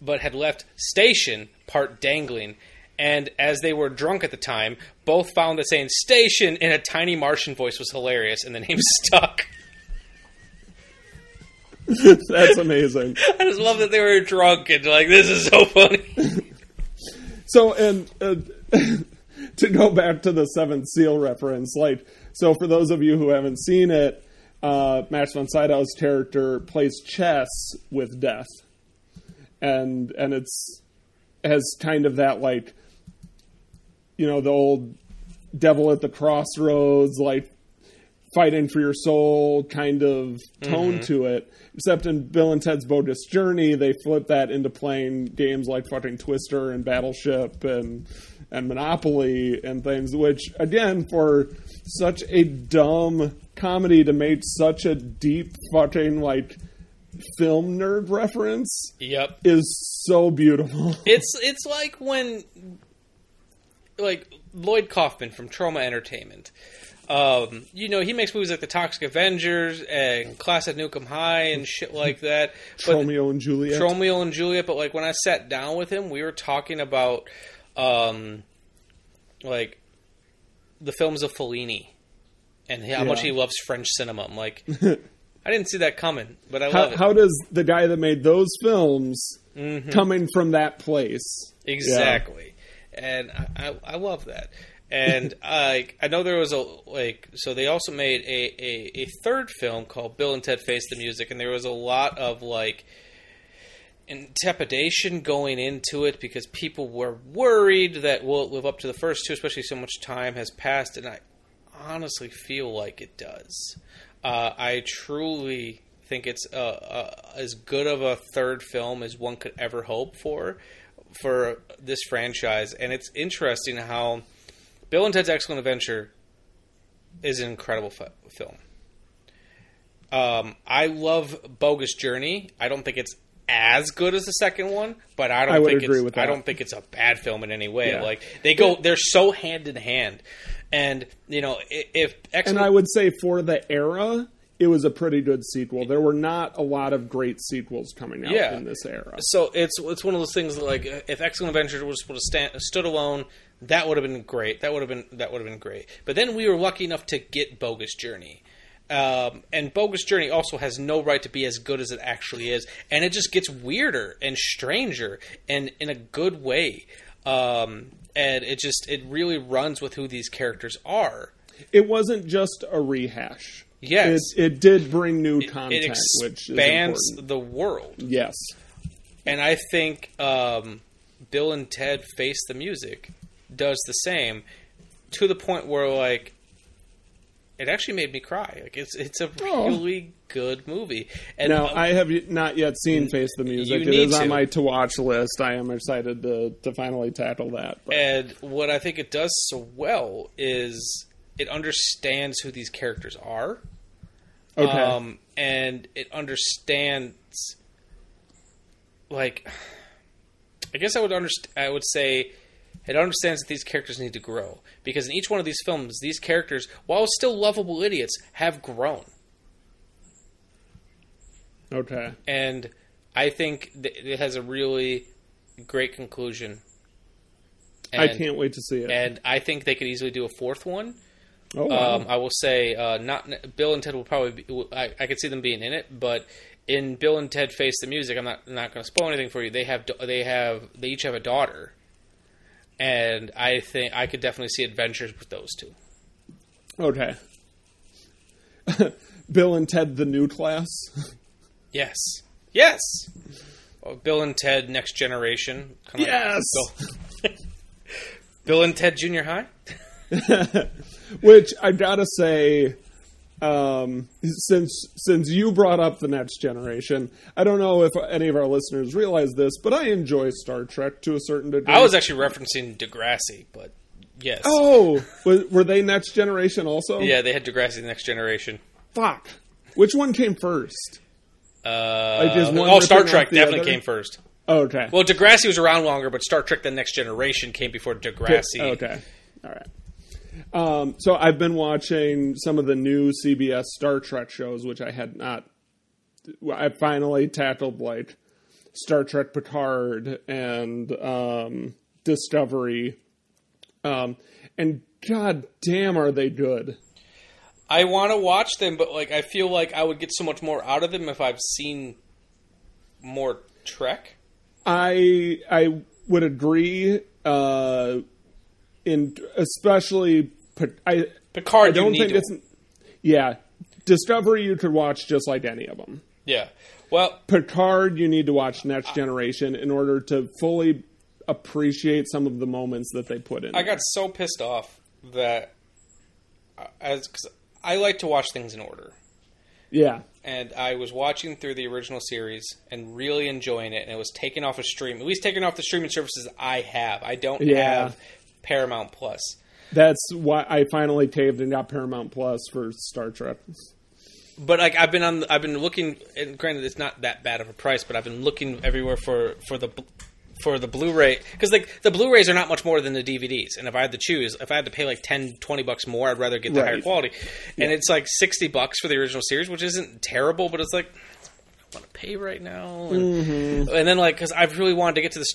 but had left Station part dangling. And as they were drunk at the time, both found that saying Station in a tiny Martian voice was hilarious, and the name stuck. That's amazing. I just love that they were drunk and like, this is so funny. So, and uh, to go back to the Seventh Seal reference, like, so for those of you who haven't seen it, uh, Max von Sydow's character plays chess with death, and and it's has kind of that like, you know, the old devil at the crossroads, like fighting for your soul kind of tone Mhm. to it. Except in Bill and Ted's Bogus Journey, they flip that into playing games like fucking Twister and Battleship and and Monopoly and things. Which again, for such a dumb comedy to make such a deep fucking like film nerd reference Yep. is so beautiful. It's it's like when like Lloyd Kaufman from Troma Entertainment. Um, you know, he makes movies like The Toxic Avengers and Class at Nuke 'Em High and shit like that. But Romeo and Juliet. Romeo and Juliet, but like when I sat down with him, we were talking about um like the films of Fellini and how much he loves French cinema. I'm like I didn't see that coming, but I how, love it. how does the guy that made those films Mhm. coming from that place Exactly, and I, I, I love that. And I I know there was a like so they also made a, a, a third film called Bill and Ted Face the Music, and there was a lot of like intimidation going into it because people were worried that will it live up to the first two, especially so much time has passed, and I honestly feel like it does. Uh, I truly think it's uh, uh, as good of a third film as one could ever hope for for this franchise, and it's interesting how Bill and Ted's Excellent Adventure is an incredible fi- film. Um, I love Bogus Journey. I don't think it's as good as the second one, but I don't I think it's, I don't think it's a bad film in any way. Yeah. Like they go, they're so hand in hand, and you know if X And I would say for the era, it was a pretty good sequel. There were not a lot of great sequels coming out Yeah. in this era. So it's it's one of those things that, like if Excellent Adventure was would have stand, stood alone, that would have been great. That would have been that would have been great. But then we were lucky enough to get Bogus Journey. Um, and Bogus Journey also has no right to be as good as it actually is, and it just gets weirder and stranger, and in a good way. Um, and it just it really runs with who these characters are. It wasn't just a rehash. Yes. it, it did bring new It content, which is expands the world. Yes, And I think um, Bill and Ted Face the Music does the same to the point where like it actually made me cry. Like it's it's a Oh. really good movie. And now uh, I have not yet seen Face the Music. It is on to. my to watch list. I am excited to to finally tackle that. But and what I think it does so well is it understands who these characters are. Okay. Um, and it understands like I guess I would underst- I would say it understands that these characters need to grow because in each one of these films, these characters, while still lovable idiots, have grown, okay, and I think th- it has a really great conclusion. I can't wait to see it. And I think they could easily do a fourth one. Oh, wow. Um, I will say, uh, not Bill and Ted will probably. Be, I, I could see them being in it, but in Bill and Ted Face the Music, I'm not not going to spoil anything for you. They have they have they each have a daughter, and I think I could definitely see adventures with those two. okay. Bill and Ted, the new class. Yes, yes. Oh, Bill and Ted Next Generation. Yes! Bill, Bill and Ted Junior High. Which I gotta say, um, since since you brought up the next generation, I don't know if any of our listeners realize this, but I enjoy Star Trek to a certain degree. I was actually referencing Degrassi, but yes. Oh, were, they next generation also? Yeah, they had Degrassi Next Generation. Fuck. Which one came first? Uh, Like, oh, Star Trek definitely other? came first. Oh, Okay. Well, Degrassi was around longer, but Star Trek: The Next Generation came before Degrassi. Okay. All right. Um, so I've been watching some of the new CBS Star Trek shows, which I had not. I finally tackled like Star Trek Picard and um, Discovery, um, and god damn, are they good? I want to watch them, but like I feel like I would get so much more out of them if I've seen more Trek. I I would agree. Uh, in especially I Picard, I don't need think to- it's yeah. Discovery you could watch just like any of them. Yeah. Well, Picard you need to watch Next Generation in order to fully appreciate some of the moments that they put in. I got so pissed off that uh, as cause I like to watch things in order. yeah. and I was watching through the original series and really enjoying it, and it was taken off a stream. At least taken off the streaming services I have. I don't Yeah. have Paramount Plus. That's why I finally caved and got Paramount Plus for Star Trek. But like I've been on, I've been looking. And granted, it's not that bad of a price, but I've been looking everywhere for for the for the Blu-ray because like the Blu-rays are not much more than the DVDs. And if I had to choose, if I had to pay like 10, 20 bucks more, I'd rather get the higher Right. quality. And Yeah. it's like sixty bucks for the original series, which isn't terrible, but it's like I want to pay right now. And, Mhm. and then like because I've really wanted to get to this.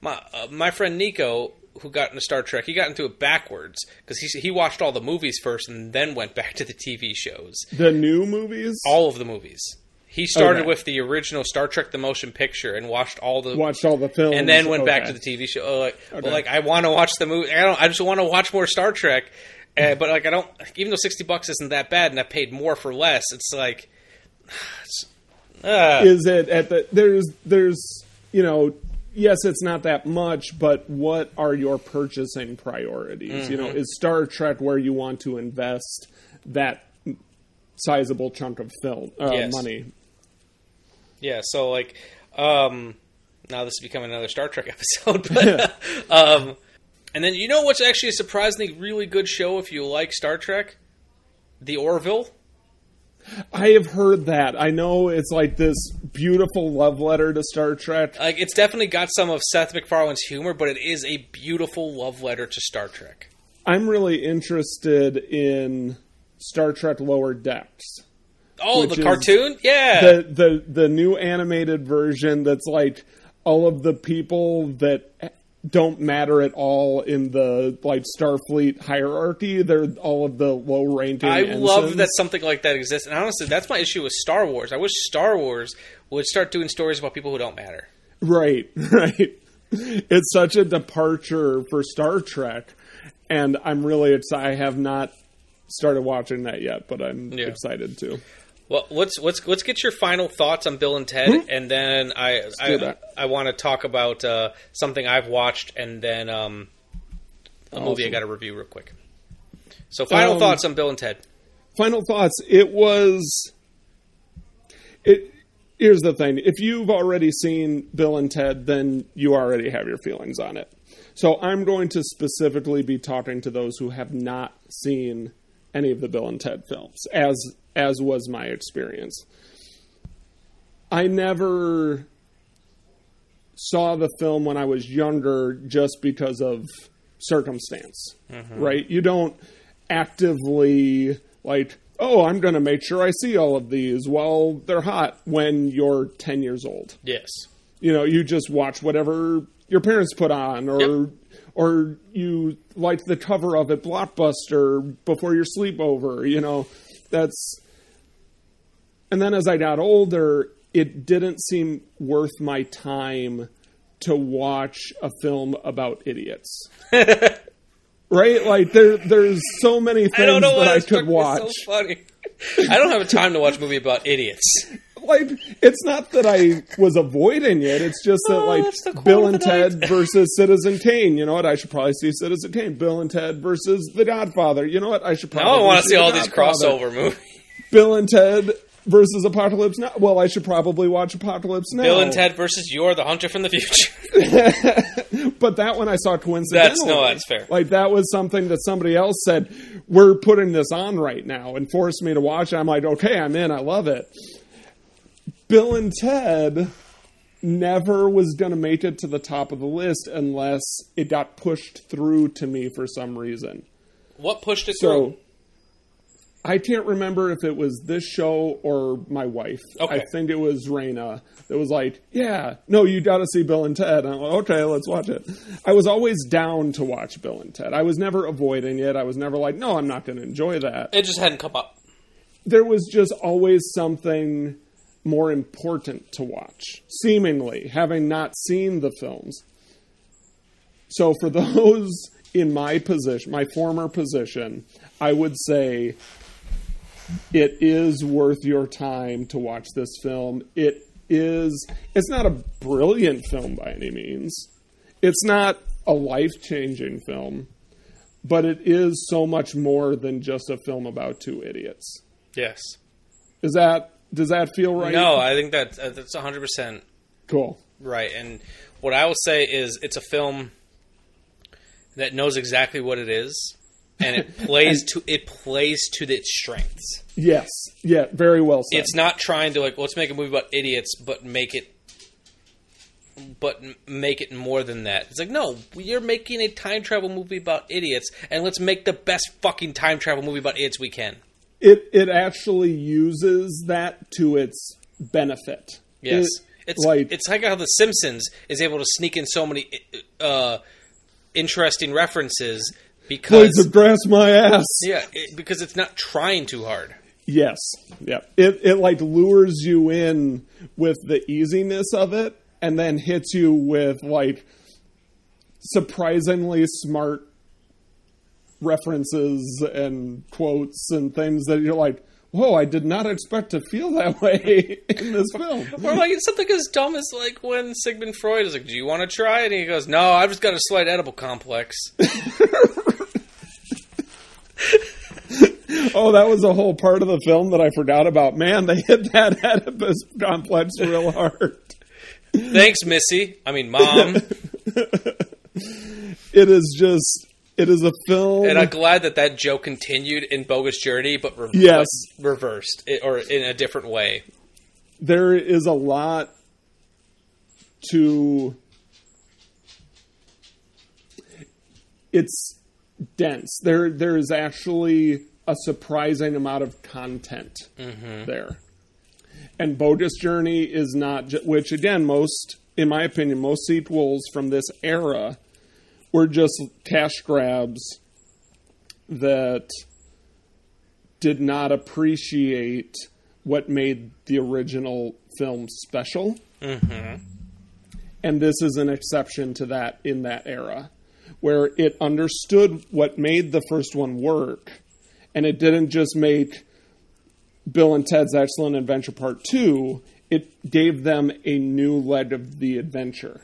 My uh, my friend Nico, who got into Star Trek, he got into it backwards because he he watched all the movies first and then went back to the TV shows. The new movies? All of the movies. He started Okay. with the original Star Trek: The Motion Picture and watched all the Watched all the films. and then went back to the TV show. Oh, like, Okay. well, like I want to watch the movie. I don't. I just want to watch more Star Trek. Uh, but like I don't. Even though sixty bucks isn't that bad, and I paid more for less, it's like. It's, uh, is it at the there's there's you know yes it's not that much but what are your purchasing priorities you know Mhm. is star trek where you want to invest that sizable chunk of film uh, Yes. money Yeah, so like, um, now this is becoming another Star Trek episode, but um, and then you know what's actually a surprisingly really good show if you like Star Trek, The Orville. I have heard that. I know it's like this beautiful love letter to Star Trek. Like it's definitely got some of Seth MacFarlane's humor, but it is a beautiful love letter to Star Trek. I'm really interested in Star Trek Lower Decks. Oh, the cartoon? Yeah. The the the new animated version that's like all of the people that don't matter at all in the like Starfleet hierarchy. They're all of the low ranking. I love that something like that exists. And honestly, that's my issue with Star Wars. I wish Star Wars would start doing stories about people who don't matter. Right, right. It's such a departure for Star Trek, and I'm really excited. I have not started watching that yet, but I'm Yeah. excited to. Well, let's let's let's get your final thoughts on Bill and Ted, and then I I. I want to talk about uh, something I've watched, and then um, a movie I got to review real quick. So, final Um, thoughts on Bill and Ted. Final thoughts. It was. It. Here's the thing: if you've already seen Bill and Ted, then you already have your feelings on it. So I'm going to specifically be talking to those who have not seen any of the Bill and Ted films, as as was my experience. I never saw the film when I was younger just because of circumstance, Mhm. right? You don't actively like, oh, I'm going to make sure I see all of these while they're hot when you're 10 years old. Yes. You know, you just watch whatever your parents put on or or you like the cover of it blockbuster before your sleepover, you know. That's and then as I got older, it didn't seem worth my time to watch a film about idiots. right? Like there there's so many things I that I could watch. So funny. I don't have a time to watch a movie about idiots. like it's not that I was avoiding it. It's just that Oh, like that's the quote Bill and night. Ted versus Citizen Kane. You know what? I should probably see Citizen Kane. Bill and Ted versus The Godfather. You know what? I should probably. I want to see all these crossover movies. Bill and Ted versus Apocalypse Now. Well, I should probably watch Apocalypse Now. Bill and Ted versus You're the Hunter from the Future. but that one I saw coincidentally. That's no, that's fair. Like that was something that somebody else said, "We're putting this on right now," and forced me to watch. it. I'm like, okay, I'm in. I love it. Bill and Ted never was going to make it to the top of the list unless it got pushed through to me for some reason. What pushed it So through? I can't remember if it was this show or my wife. Okay. I think it was Raina that was like, "Yeah, no, you got to see Bill and Ted." And I'm like, "Okay, let's watch it." I was always down to watch Bill and Ted. I was never avoiding it. I was never like, "No, I'm not going to enjoy that." It just hadn't come up. There was just always something more important to watch, seemingly, having not seen the films. So for those in my position, my former position, I would say it is worth your time to watch this film. It is it's not a brilliant film by any means. It's not a life-changing film, but it is so much more than just a film about two idiots. Yes. Is that does that feel right? No, I think that uh, that's 100 percent Cool. right. And what I will say is, it's a film that knows exactly what it is, and it plays to it plays to its strengths. Yes. Yeah, very well said. It's not trying to like let's make a movie about idiots, but make it, but make it more than that. It's like no, you're making a time travel movie about idiots, and let's make the best fucking time travel movie about idiots we can. it it actually uses that to its benefit. Yes, It- it's like it's like how The Simpsons is able to sneak in so many uh, interesting references because blades of grass my ass. yeah, it, because it's not trying too hard. Yes. Yeah. It it like lures you in with the easiness of it and then hits you with like surprisingly smart references and quotes and things that you're like, "Whoa, I did not expect to feel that way in this film." Or like something as dumb as like when Sigmund Freud is like, "Do you want to try it?" And he goes, "No, I've just got a slight edible complex." oh, that was a whole part of the film that I forgot about. Man, they hit that Oedipus complex real hard. Thanks, Missy. I mean, Mom. It is just It is a film. And I'm glad that that joke continued in Bogus Journey, but re- Yes. reversed it, or in a different way. there is a lot to it's dense there there is actually a surprising amount of content there and bogus journey is not ju- which again most in my opinion most sequels from this era were just cash grabs that did not appreciate what made the original film special. Mm-hmm. And this is an exception to that in that era, where it understood what made the first one work, and it didn't just make Bill and Ted's Excellent Adventure Part 2, it gave them a new leg of the adventure.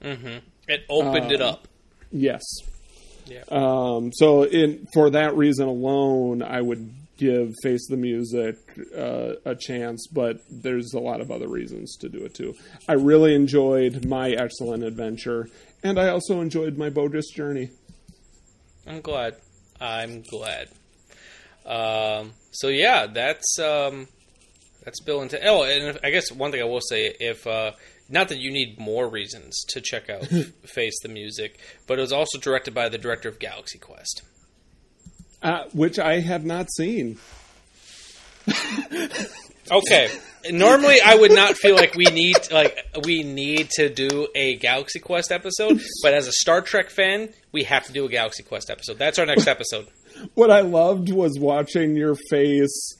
hmm It opened it Um, up. Yes. Yeah. Um, so, in for that reason alone, I would give Face the Music uh, a chance, but there's a lot of other reasons to do it too. I really enjoyed my excellent adventure, and I also enjoyed my bogus journey. I'm glad. I'm glad. Um, so yeah, that's um, that's Bill and Ted. Oh, and I guess one thing I will say, if uh, not that you need more reasons to check out Face the Music, but it was also directed by the director of Galaxy Quest. Uh, which I have not seen. Okay. Normally, I would not feel like we need like we need to do a Galaxy Quest episode, but as a Star Trek fan, we have to do a Galaxy Quest episode. That's our next episode. What I loved was watching your face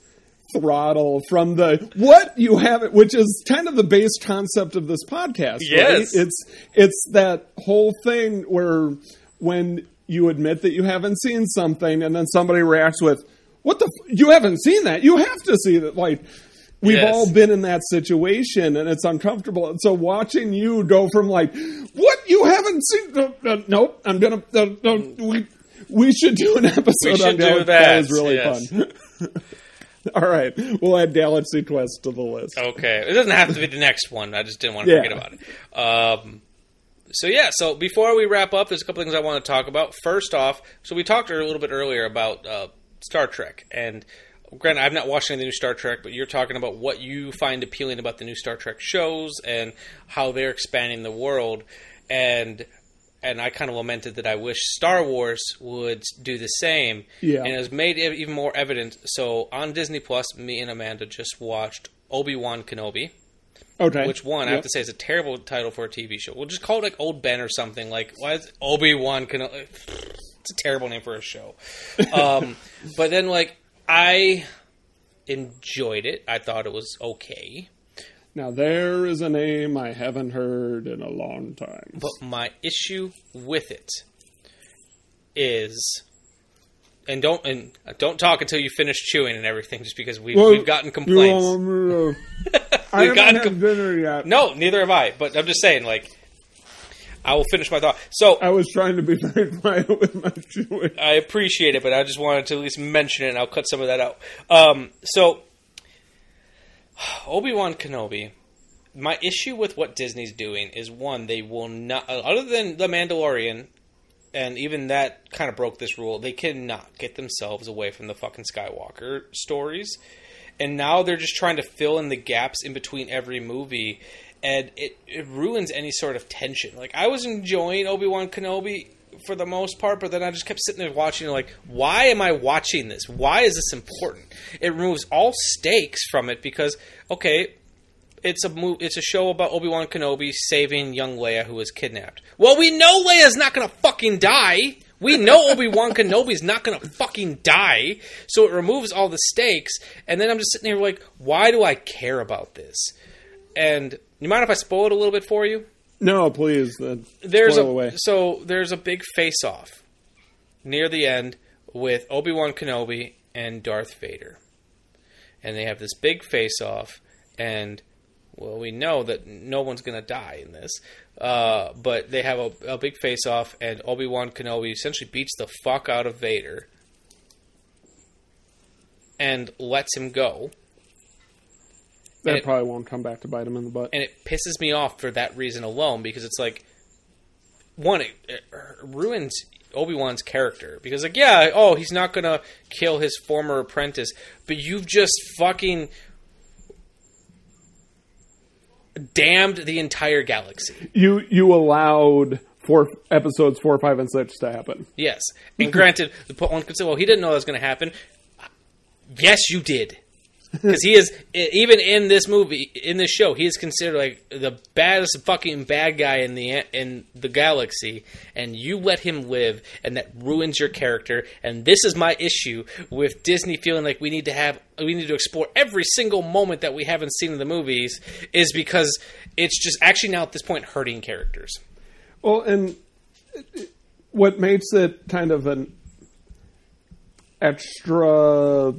throttle from the what you have it which is kind of the base concept of this podcast Yes. right? it's it's that whole thing where when you admit that you haven't seen something and then somebody reacts with what the f- you haven't seen that you have to see that like we've Yes. all been in that situation and it's uncomfortable and so watching you go from like what you haven't seen no, no, nope i'm gonna no, we we should do an episode We on that, that was really yes. fun all right we'll add galaxy quest to the list Okay, it doesn't have to be the next one. I just didn't want to Yeah. forget about it. Um, so yeah, so before we wrap up, there's a couple things I want to talk about. First off, so we talked a little bit earlier about uh, Star Trek, and granted, I've not watched any of the new Star Trek, but you're talking about what you find appealing about the new Star Trek shows and how they're expanding the world, and and I kind of lamented that I wish Star Wars would do the same. Yeah. And it was made even more evident. So on Disney Plus, me and Amanda just watched Obi Wan Kenobi. okay Which one I have to say is a terrible title for a TV show. We'll just call it like Old Ben or something. Like why is Obi Wan Kenobi? It's a terrible name for a show. Um, but then like I enjoyed it. I thought it was okay. Now there is a name i haven't heard in a long time But my issue with it is, and don't and don't talk until you finish chewing and everything, just because we've, Well, we've gotten complaints. you, uh, I We've haven't gotten had com- dinner yet No, neither have I. But I'm just saying, like, I will finish my thought. So i was trying to be very quiet with my chewing I appreciate it, but I just wanted to at least mention it, and I'll cut some of that out. Um, so, Obi Wan Kenobi. My issue with what Disney's doing is one, they will not, uh, other than The Mandalorian, and even that kind of broke this rule, they cannot get themselves away from the fucking Skywalker stories. And now they're just trying to fill in the gaps in between every movie, and it, it ruins any sort of tension. Like, I was enjoying Obi Wan Kenobi for the most part, but then I just kept sitting there watching, like, why am I watching this? Why is this important? It removes all stakes from it because, okay, it's a mo- it's a show about Obi Wan Kenobi saving young Leia who was kidnapped. Well, we know Leia's not gonna fucking die. We know Obi Wan Kenobi's not gonna fucking die. So it removes all the stakes, and then I'm just sitting here like, why do I care about this? And you mind if I spoil it a little bit for you? No please uh, There's a away. so there's a big face off near the end with Obi Wan Kenobi and Darth Vader, and they have this big face off, and well, we know that no one's gonna die in this, uh, but they have a, a big face off, and Obi Wan Kenobi essentially beats the fuck out of Vader and lets him go. That it- probably won't come back to bite him in the butt and it pisses me off for that reason alone because it's like one it, it ruins Obi Wan's character because, like, yeah, oh, he's not gonna kill his former apprentice, but you've just fucking damned the entire galaxy. You you allowed four episodes four, five, and six to happen. Yes, and granted, the one could say, well, he didn't know that was going to happen. Yes, you did. Because he is even in this movie, in this show, he is considered like the baddest fucking bad guy in the in the galaxy, and you let him live, and that ruins your character. And this is my issue with Disney feeling like we need to have we need to explore every single moment that we haven't seen in the movies, is because it's just actually now at this point hurting characters. Well, and what makes it kind of an extra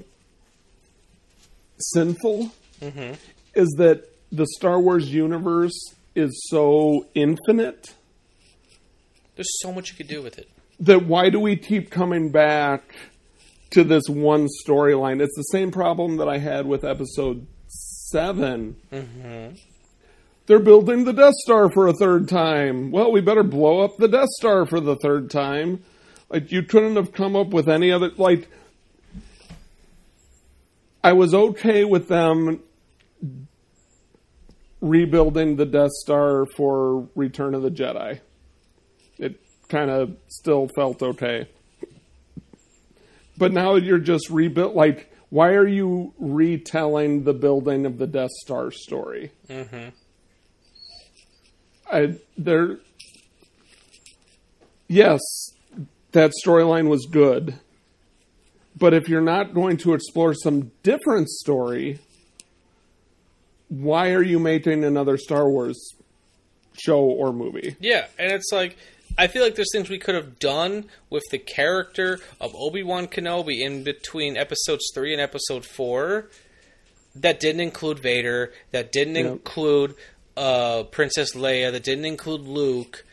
sinful Mm-hmm. is that the Star Wars universe is so infinite There's so much you could do with it. that why do we keep coming back to this one storyline? It's the same problem that I had with episode 7 Mm-hmm. They're building the Death Star for a third time. Well, we better blow up the Death Star for the third time. Like you couldn't have come up with any other like I was okay with them rebuilding the Death Star for Return of the Jedi. It kind of still felt okay. But now you're just rebuilt like why are you retelling the building of the Death Star story? Mm-hmm. I there yes, that storyline was good. But if you're not going to explore some different story, why are you making another Star Wars show or movie? Yeah, and it's like I feel like there's things we could have done with the character of Obi Wan Kenobi in between episodes three and episode four that didn't include Vader, that didn't include uh, Princess Leia, that didn't include Luke.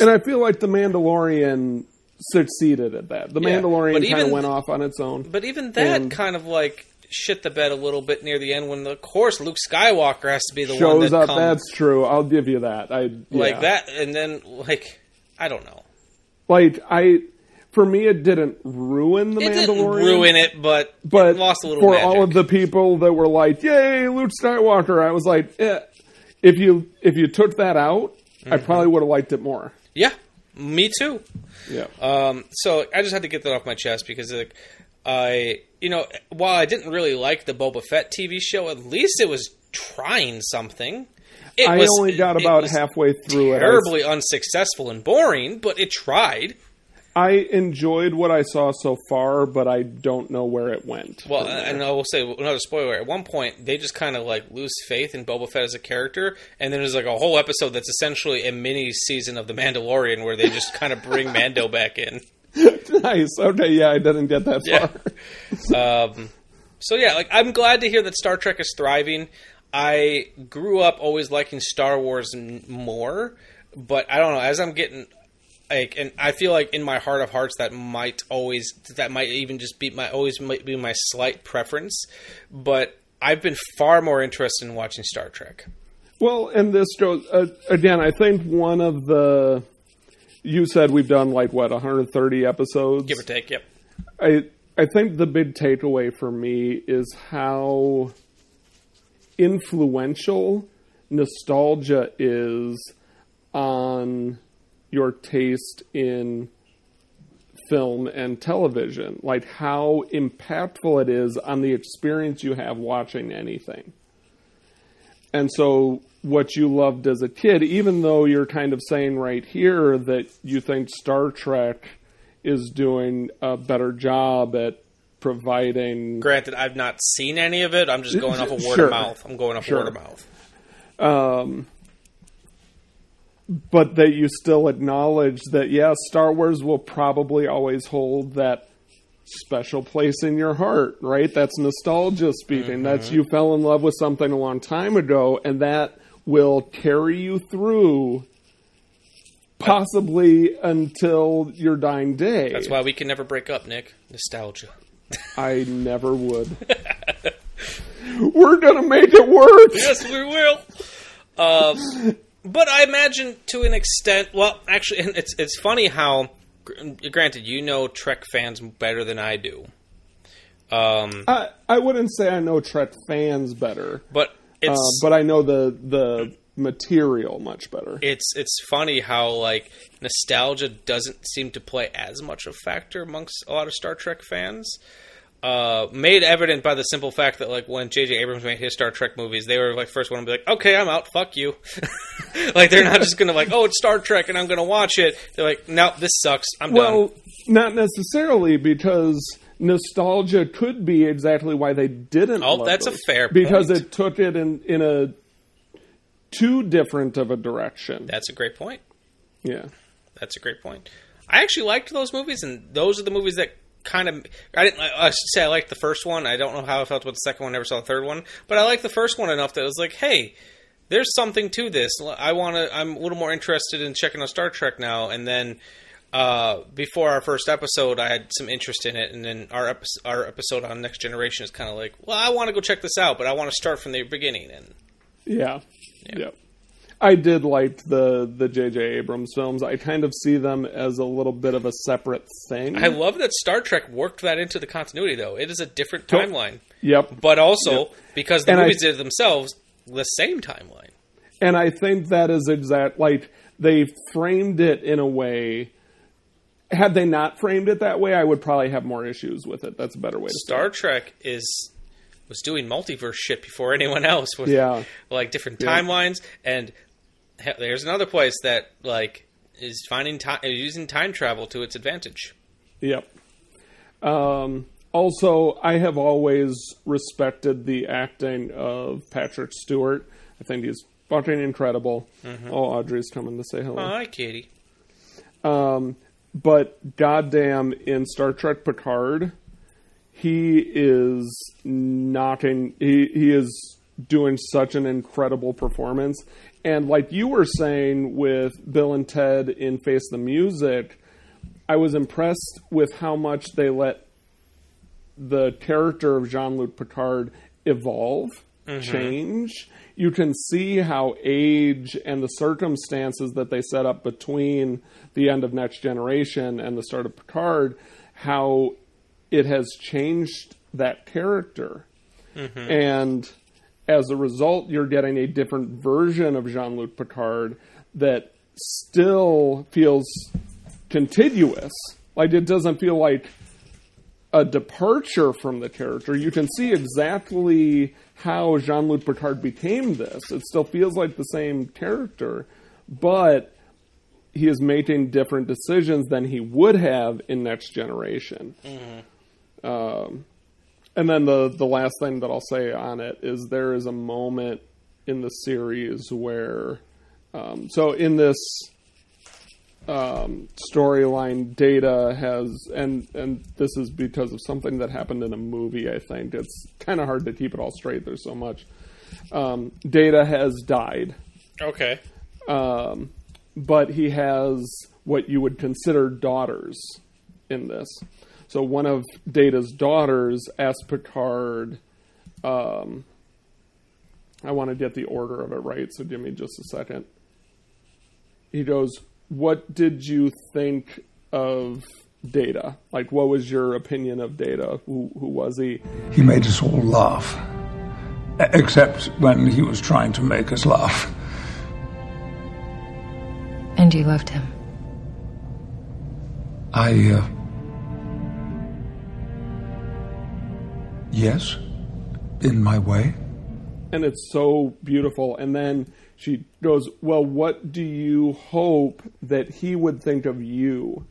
And I feel like the Mandalorian succeeded at that. The Yeah, Mandalorian kind of went off on its own. But even that And- kind of like shit the bed a little bit near the end when of course Luke Skywalker has to be the one shows that up. comes That's true. I'll give you that. I like that, and then like I don't know. Like I, for me, it didn't ruin the It didn't Mandalorian. ruin it, but but it lost a little for magic. all of the people that were like, "Yay, Luke Skywalker," I was like, eh. if you if you took that out, I Mm-hmm. probably would have liked it more. Yeah, me too. Yeah. Um, so I just had to get that off my chest because like I, you know, while I didn't really like the Boba Fett TV show, at least it was trying something. It I was, only got about halfway through it. Terribly unsuccessful and boring, but it tried. I enjoyed what I saw so far, but I don't know where it went. Well, and I will say another spoiler. At one point, they just kind of like lose faith in Boba Fett as a character, and then there's like a whole episode that's essentially a mini season of The Mandalorian where they just kind of bring Mando back in. nice. Okay, yeah, I didn't get that Yeah. far. Um, so yeah, like I'm glad to hear that Star Trek is thriving. I grew up always liking Star Wars more, but I don't know. As I'm getting like, and I feel like in my heart of hearts that might always that might even just be my always might be my slight preference. But I've been far more interested in watching Star Trek. Well, and this goes uh, again. I think one of the you said we've done like what 130 episodes, Give or take, yep. I I think the big takeaway for me is how influential nostalgia is on your taste in film and television. Like how impactful it is on the experience you have watching anything. And so what you loved as a kid, even though you're kind of saying right here that you think Star Trek is doing a better job at providing Granted, I've not seen any of it. I'm just going off of word Sure. of mouth. I'm going off Sure. word of mouth. um but that you still acknowledge that yes, Star Wars will probably always hold that special place in your heart, right? That's nostalgia speaking. That's you fell in love with something a long time ago and that will carry you through possibly until your dying day. That's why we can never break up, Nick. Nostalgia. I never would. We're gonna make it work. yes, we will. Um, but I imagine to an extent. Well, actually, and it's it's funny how granted, you know Trek fans better than I do. Um, I I wouldn't say I know Trek fans better, but uh, it's but I know the the material much better. it's it's funny how like nostalgia doesn't seem to play as much of a factor amongst a lot of Star Trek fans. Uh, made evident by the simple fact that like when J.J. Abrams made his Star Trek movies, they were like first one to be like, "Okay, I'm out. Fuck you." like they're not just gonna like, "Oh, it's Star Trek and I'm gonna watch it." They're like, "No, this sucks. I'm well, done." not necessarily because nostalgia could be exactly why they didn't. Oh, that's a fair because point. it took it in in a too different of a direction. That's a great point. Yeah. That's a great point. I actually liked those movies, and those are the movies that kind of. I didn't. I should say I liked the first one. I don't know how I felt about the second one. Never saw the third one, but I liked the first one enough that it was like, hey, there's something to this. I want to. I'm a little more interested in checking out Star Trek now. And then uh, before our first episode, I had some interest in it, and then our episode, our episode on Next Generation is kind of like, well, I want to go check this out, but I want to start from the beginning. And Yeah. Yep. I did like the the J.J. Abrams films. I kind of see them as a little bit of a separate thing. I love that Star Trek worked that into the continuity, though. It is a different timeline. Yep. But also, Yep. because the And I- movies did themselves, the same timeline. And I think that is exact. Like they framed it in a way. Had they not framed it that way, I would probably have more issues with it. That's a better way to say. Star Trek is was doing multiverse shit before anyone else Yeah. like different Yeah. timelines and he- there's another place that like is finding time using time travel to its advantage. Yep. Um, also, I have always respected the acting of Patrick Stewart. I think he's fucking incredible. Mhm. Oh, Audrey's coming to say hello. Oh, hi, Katie. Um, but goddamn, in Star Trek Picard, he is knocking. He he is doing such an incredible performance. And like you were saying with Bill and Ted in Face the Music, I was impressed with how much they let the character of Jean Luc Picard evolve, Mhm. change. You can see how age and the circumstances that they set up between the end of Next Generation and the start of Picard, how it has changed that character. Mhm. And as a result, you're getting a different version of Jean Luc Picard that still feels contiguous. Like it doesn't feel like a departure from the character. You can see exactly how Jean Luc Picard became this. It still feels like the same character, but he is making different decisions than he would have in Next Generation. Um, and then the the last thing that I'll say on it is there is a moment in the series where, um, so in this um, storyline, Data has, and and this is because of something that happened in a movie. I think it's kind of hard to keep it all straight. There's so much. Um, Data has died Okay. um, but he has what you would consider daughters in this. So one of Data's daughters asked Picard. Um, I want to get the order of it right, so give me just a second. He goes, "What did you think of Data? Like, what was your opinion of Data? Who, who was he?" He made us all laugh. Except when he was trying to make us laugh. And you loved him. I, uh. Yes, in my way. and it's so beautiful. And then she goes, "Well, what do you hope that he would think of you?"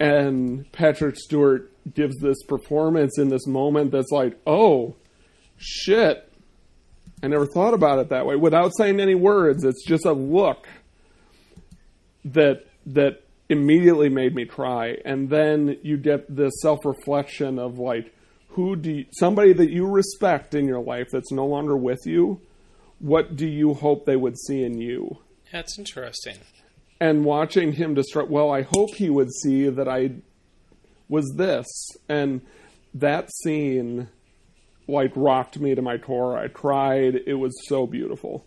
And Patrick Stewart gives this performance in this moment that's like, "Oh, shit." I never thought about it that way without saying any words. It's just a look that that immediately made me cry. And then you get the self-reflection of like who do you, somebody that you respect in your life that's no longer with you, what do you hope they would see in you? That's interesting. And watching him destroy, well, I hope he would see that I was this. And that scene, like, rocked me to my core. I cried. It was so beautiful.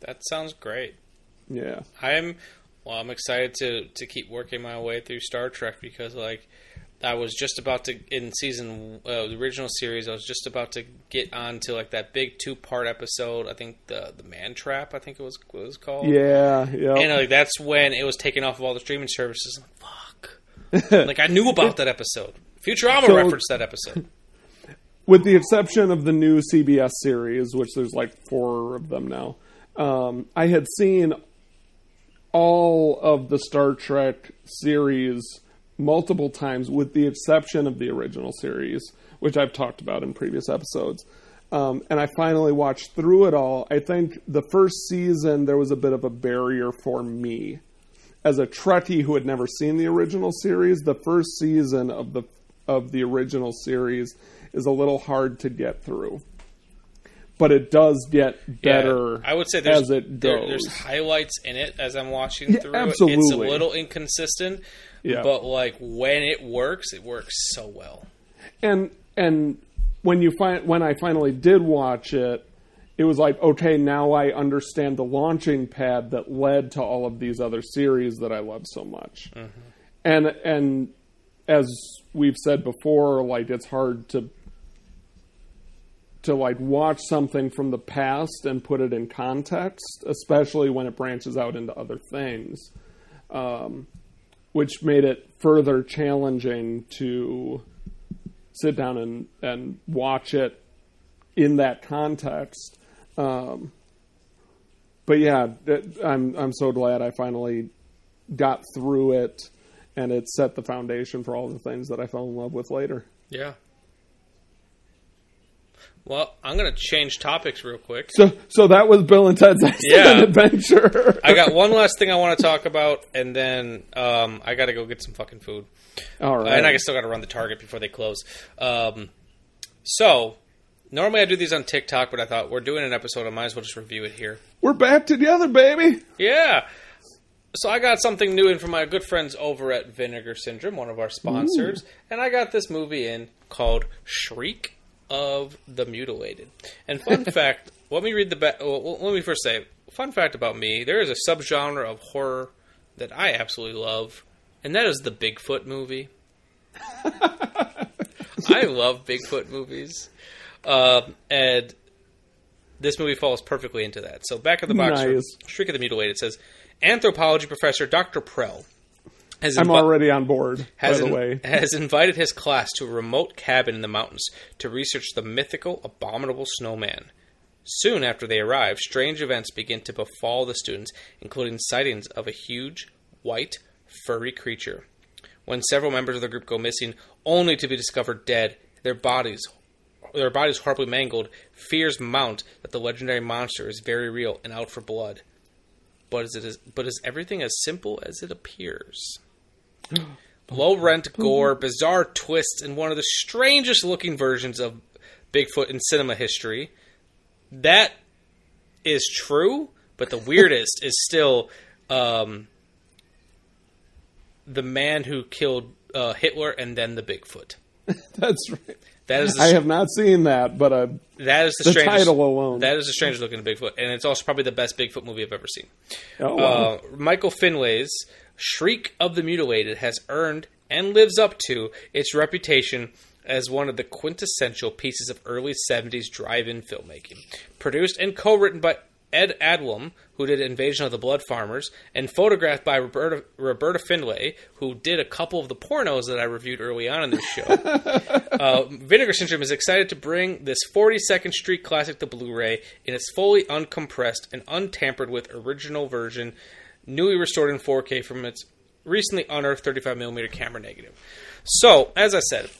That sounds great. Yeah. I'm Well, I'm excited to to keep working my way through Star Trek because like I was just about to in season uh, the original series. I was just about to get on to like that big two part episode. I think the the Man Trap. I think it was what it was called. Yeah, yeah. And like that's when it was taken off of all the streaming services. Fuck. like I knew about that episode. Futurama So- referenced that episode. with the exception of the new CBS series, which there's like four of them now, um, I had seen all of the Star Trek series multiple times, with the exception of the original series, which I've talked about in previous episodes. Um, and I finally watched through it all. I think the first season there was a bit of a barrier for me as a Trekkie who had never seen the original series. The first season of the of the original series is a little hard to get through, but it does get better. I would say there's, as it there- there's highlights in it as I'm watching Yeah, through it. It's a little inconsistent, Yeah. but like when it works, it works so well. and and when you find when I finally did watch it, it was like okay, now I understand the launching pad that led to all of these other series that I love so much. Mm-hmm. And and as we've said before, like it's hard to to like watch something from the past and put it in context, especially when it branches out into other things. Um, which made it further challenging to sit down and, and watch it in that context. Um, but yeah, I'm I'm so glad I finally got through it, and it set the foundation for all the things that I fell in love with later. Yeah. Well, I'm gonna change topics real quick. So so that was Bill and Ted's Yeah. Adventure. I got one last thing I want to talk about, and then um, I got to go get some fucking food. All right. And I still got to run the Target before they close. Um, so, normally I do these on TikTok, but I thought we're doing an episode. I might as well just review it here. We're back together, baby. Yeah. So I got something new in from my good friends over at Vinegar Syndrome, one of our sponsors, and I got this movie in called Shriek of the Mutilated. And fun fact, let me read the ba- well, let me first say, fun fact about me, there is a subgenre of horror that I absolutely love, and that is the Bigfoot movie. I love Bigfoot movies. Um, and this movie falls perfectly into that. So back of the box, Nice. Shriek of the Mutilated says anthropology professor Dr. Prell has I'm invi- already on board. By has, the in- way, has invited his class to a remote cabin in the mountains to research the mythical, abominable snowman. Soon after they arrive, strange events begin to befall the students, including sightings of a huge, white, furry creature. When several members of the group go missing, only to be discovered dead, their bodies their bodies horribly mangled, fears mount that the legendary monster is very real and out for blood. But is it is, but is everything as simple as it appears? Low rent gore, bizarre twists, and one of the strangest looking versions of Bigfoot in cinema history. That is true, but the weirdest is still um, the man who killed uh, Hitler and then the Bigfoot. that's right. That is the I have not seen that, but uh, That is the, the strangest title alone. That is the strangest looking Bigfoot, and it's also probably the best Bigfoot movie I've ever seen. Oh, wow. uh, Michael Findlay's Shriek of the Mutilated has earned and lives up to its reputation as one of the quintessential pieces of early 70s drive-in filmmaking. Produced and co-written by Ed Adlum, who did Invasion of the Blood Farmers, and photographed by Roberta, Roberta Findlay, who did a couple of the pornos that I reviewed early on in this show. uh, Vinegar Syndrome is excited to bring this 42nd Street classic to Blu-ray in its fully uncompressed and untampered with original version, newly restored in 4K from its recently unearthed 35mm camera negative. So, as I said,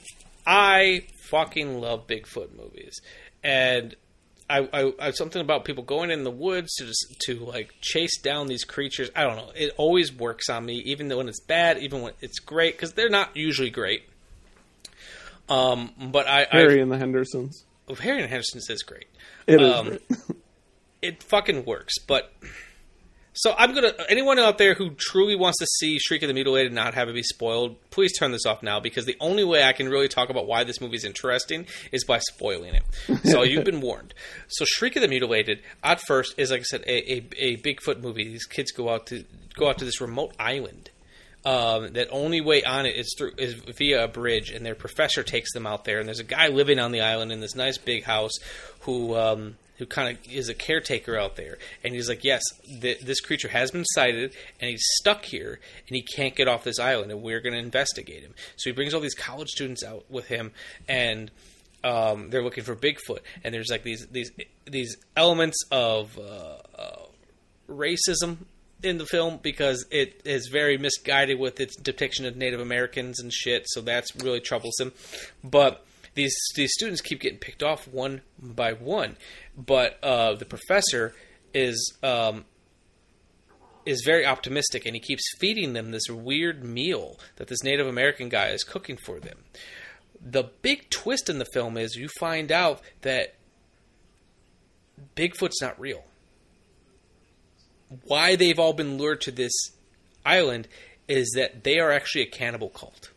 I fucking love Bigfoot movies, and I, I, I something about people going in the woods to just, to like chase down these creatures. I don't know. It always works on me, even though when it's bad, even when it's great, because they're not usually great. Um, but I, Harry I and the Hendersons. Harry and the Henderson's is great. It is Um, great. it fucking works. But So I'm gonna anyone out there who truly wants to see Shriek of the Mutilated and not have it be spoiled, please turn this off now because the only way I can really talk about why this movie is interesting is by spoiling it. So you've been warned. So Shriek of the Mutilated at first is like I said a, a, a Bigfoot movie. These kids go out to go out to this remote island. Um, that only way on it is through is via a bridge, and their professor takes them out there. And there's a guy living on the island in this nice big house who um, who kind of is a caretaker out there, and he's like, "Yes, th- this creature has been sighted, and he's stuck here, and he can't get off this island, and we're going to investigate him." So he brings all these college students out with him, and um, they're looking for Bigfoot, and there's like these these these elements of uh, uh, racism in the film because it is very misguided with its depiction of Native Americans and shit. So that's really troublesome. But these these students keep getting picked off one by one. But uh, the professor is um, is very optimistic, and he keeps feeding them this weird meal that this Native American guy is cooking for them. The big twist in the film is you find out that Bigfoot's not real why they've all been lured to this island is that they are actually a cannibal cult.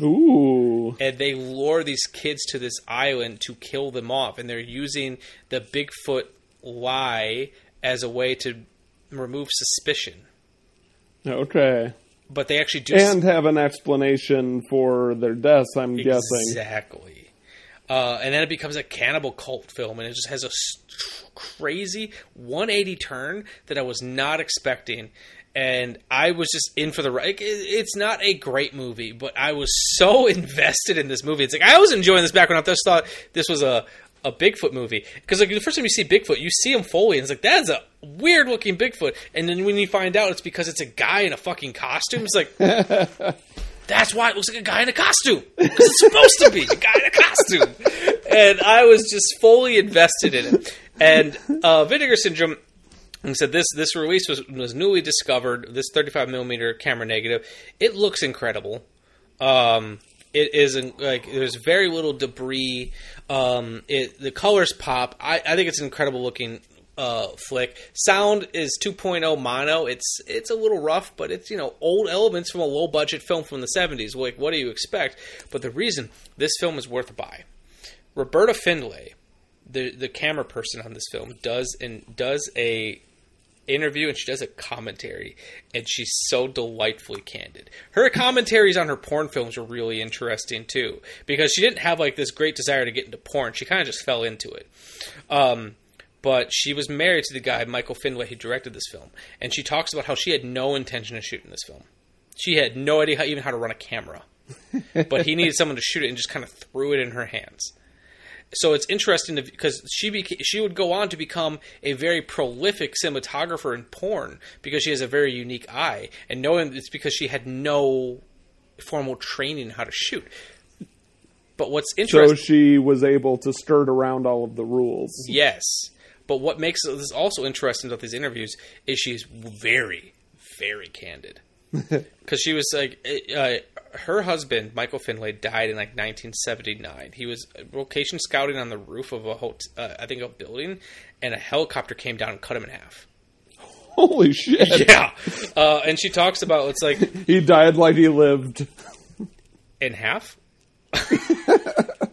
Ooh. And they lure these kids to this island to kill them off. And they're using the Bigfoot lie as a way to remove suspicion. Okay. But they actually do. And have an explanation for their deaths, I'm guessing. Exactly. Uh, and then it becomes a cannibal cult film, and it just has a crazy 180 turn that I was not expecting. And I was just in for the ride. It's not a great movie, but I was so invested in this movie. It's like I was enjoying this back when I just thought this was a a Bigfoot movie because like the first time you see Bigfoot, you see him fully, and it's like that's a weird looking Bigfoot. And then when you find out it's because it's a guy in a fucking costume, it's like that's why it looks like a guy in a costume because it's supposed to be a guy in a costume. And I was just fully invested in it. And uh, Vinegar Syndrome. Like said this this release was was newly discovered. This 35 millimeter camera negative, it looks incredible. Um, it is like there's very little debris. Um, it the colors pop. I, I think it's an incredible looking uh, flick. Sound is 2.0 mono. It's it's a little rough, but it's you know old elements from a low budget film from the 70s. Like what do you expect? But the reason this film is worth a buy. Roberta Findlay, the the camera person on this film, does and does a interview and she does a commentary and she's so delightfully candid. Her commentaries on her porn films were really interesting too because she didn't have like this great desire to get into porn. She kind of just fell into it. Um, but she was married to the guy Michael Findlay who directed this film and she talks about how she had no intention of shooting this film. She had no idea how, even how to run a camera. but he needed someone to shoot it and just kind of threw it in her hands so it's interesting because she beca- she would go on to become a very prolific cinematographer in porn because she has a very unique eye, and knowing it's because she had no formal training how to shoot. But what's interesting, so she was able to skirt around all of the rules. Yes, but what makes this also interesting about these interviews is she's very, very candid because she was like, uh, her husband Michael Findlay died in like 1979. He was location scouting on the roof of a hotel, uh, I think a building, and a helicopter came down and cut him in half. Holy shit! Yeah, uh, and she talks about it's like he died like he lived in half.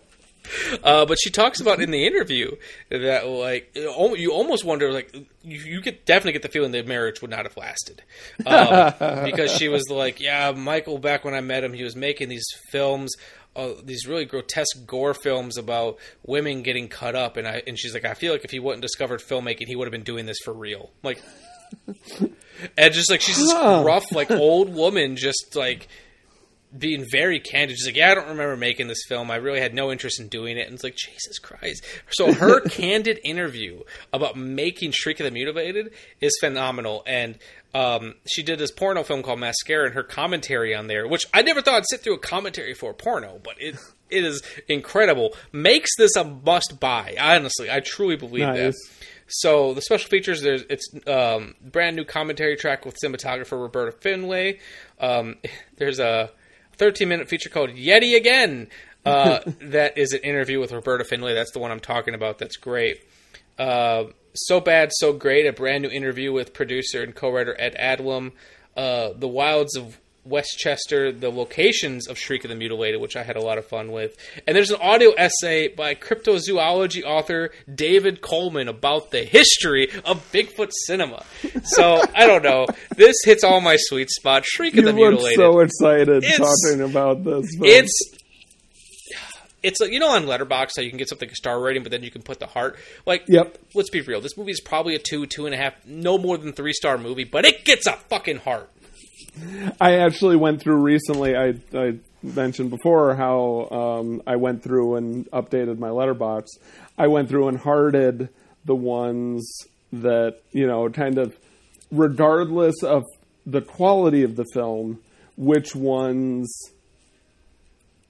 Uh, but she talks about in the interview that like you almost wonder like you, you get definitely get the feeling the marriage would not have lasted. Um, because she was like yeah Michael back when I met him he was making these films uh, these really grotesque gore films about women getting cut up. And I and she's like I feel like if he wouldn't discovered filmmaking he would have been doing this for real. Like and just like she's this rough like old woman just like being very candid. She's like, "Yeah, I don't remember making this film. I really had no interest in doing it." And it's like, Jesus Christ! So her candid interview about making Shriek of the Mutilated is phenomenal, and um, she did this porno film called Mascara, and her commentary on there, which I never thought I'd sit through a commentary for a porno, but it it is incredible. Makes this a must buy. Honestly, I truly believe nice. that. So the special features there's it's um, brand new commentary track with cinematographer Roberta Findlay. Um, there's a 13 minute feature called Yeti Again. Uh, that is an interview with Roberta Findlay. That's the one I'm talking about. That's great. Uh, So Bad, So Great, a brand new interview with producer and co-writer Ed Adlum, uh, The Wilds of Westchester, the locations of Shriek of the Mutilated, which I had a lot of fun with. And there's an audio essay by cryptozoology author David Coleman about the history of Bigfoot cinema. So, I don't know. This hits all my sweet spots. Shriek of You the Mutilated. so excited It's- talking about this. film. It's it's like you know on Letterboxd how you can get something a star rating, but then you can put the heart. Like, Yep. Let's be real. This movie is probably a two, two and a half, no more than three star movie, but it gets a fucking heart. I actually went through recently. I, I mentioned before how um, I went through and updated my Letterboxd. I went through and hearted the ones that you know, kind of regardless of the quality of the film, which ones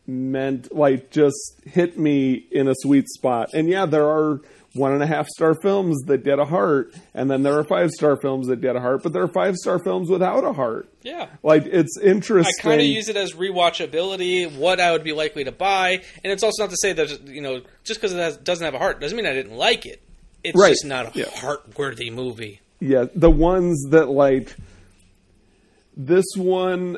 meant like just hit me in a sweet spot. And yeah, there are one and a half star films that get a heart, and then there are five star films that get a heart, but there are five star films without a heart. Yeah. Like it's interesting. I kind of use it as rewatchability, what I would be likely to buy, and it's also not to say that you know just because it has, doesn't have a heart doesn't mean I didn't like it. It's Right. just not a Yeah. heart-worthy movie. yeah, the ones that like this one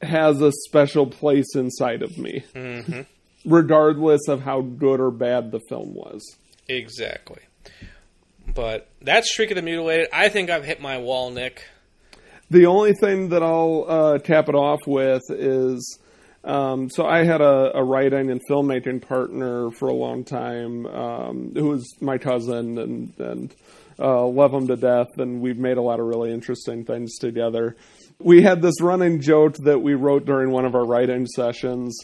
has a special place inside of me, Mhm. regardless of how good or bad the film was. Exactly. But that's Shriek of the Mutilated. I think I've hit my wall, Nick. The only thing that I'll uh, cap it off with is um, so I had a, a writing and filmmaking partner for a long time um, who was my cousin and, and uh, love him to death, and we've made a lot of really interesting things together. We had this running joke that we wrote during one of our writing sessions.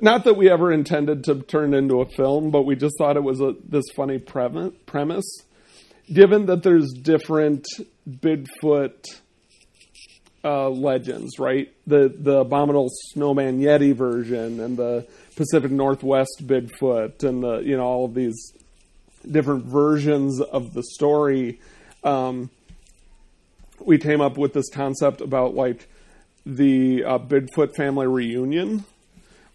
Not that we ever intended to turn into a film, but we just thought it was a, this funny premi- premise. Given that there's different Bigfoot uh, legends, right? The the abominable snowman Yeti version and the Pacific Northwest Bigfoot and the you know all of these different versions of the story. Um, we came up with this concept about like the uh, Bigfoot family reunion,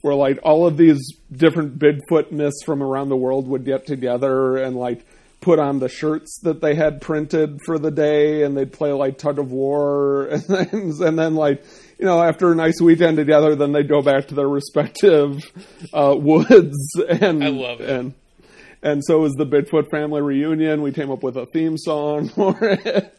where like all of these different Bigfoot myths from around the world would get together and like put on the shirts that they had printed for the day, and they'd play like tug of war, and then and then like you know after a nice weekend together, then they'd go back to their respective uh, woods and I love it. and and so was the Bigfoot family reunion. We came up with a theme song for it.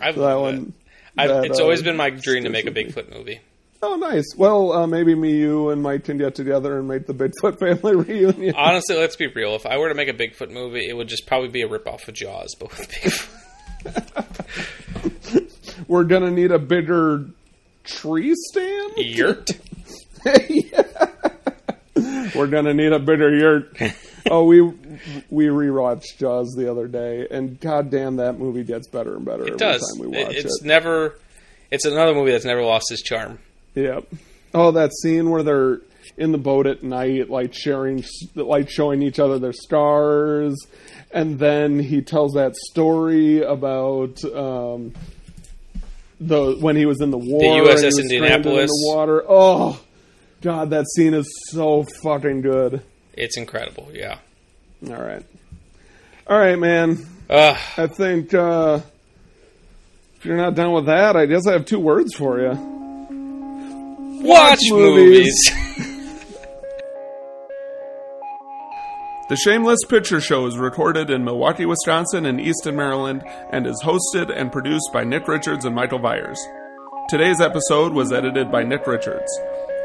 I've that one. I've, that, it's uh, always been my dream to make a Bigfoot movie. Oh, nice. Well, uh, maybe me, you, and Mike can get together and make the Bigfoot family reunion. Honestly, let's be real. If I were to make a Bigfoot movie, it would just probably be a ripoff of Jaws, but with Bigfoot. We're gonna need a bigger tree stand. Yurt. We're gonna need a bigger yurt. oh, we we rewatched Jaws the other day, and goddamn, that movie gets better and better It every does. time we It- watch it's it. never. It's another movie that's never lost its charm. Yep. Oh, that scene where they're in the boat at night, like sharing, like showing each other their scars, and then he tells that story about um, the when he was in the war, and he USS Indianapolis. in the water. Oh, God, that scene is so fucking good. It's incredible. Yeah. All right, all right, man. Ugh. I think uh, if you're not done with that, I guess I have two words for you. Watch movies. The Shameless Picture Show is recorded in Milwaukee, Wisconsin and Easton, Maryland, and is hosted and produced by Nick Richards and Michael Vyers. Today's episode was edited by Nick Richards.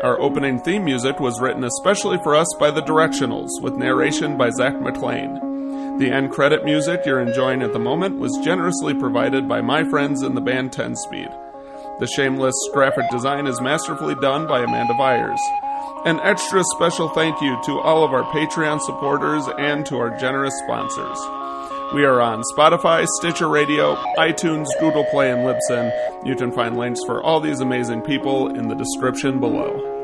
Our opening theme music was written especially for us by The Directionals, with narration by Zack McLean. The end credit music you're enjoying at the moment was generously provided by my friends in the band 10 Speed. The Shameless graphic design is masterfully done by Amanda Vyers. An extra special thank you to all of our Patreon supporters and to our generous sponsors. We are on Spotify, Stitcher Radio, iTunes, Google Play, and Libsyn. You can find links for all these amazing people in the description below.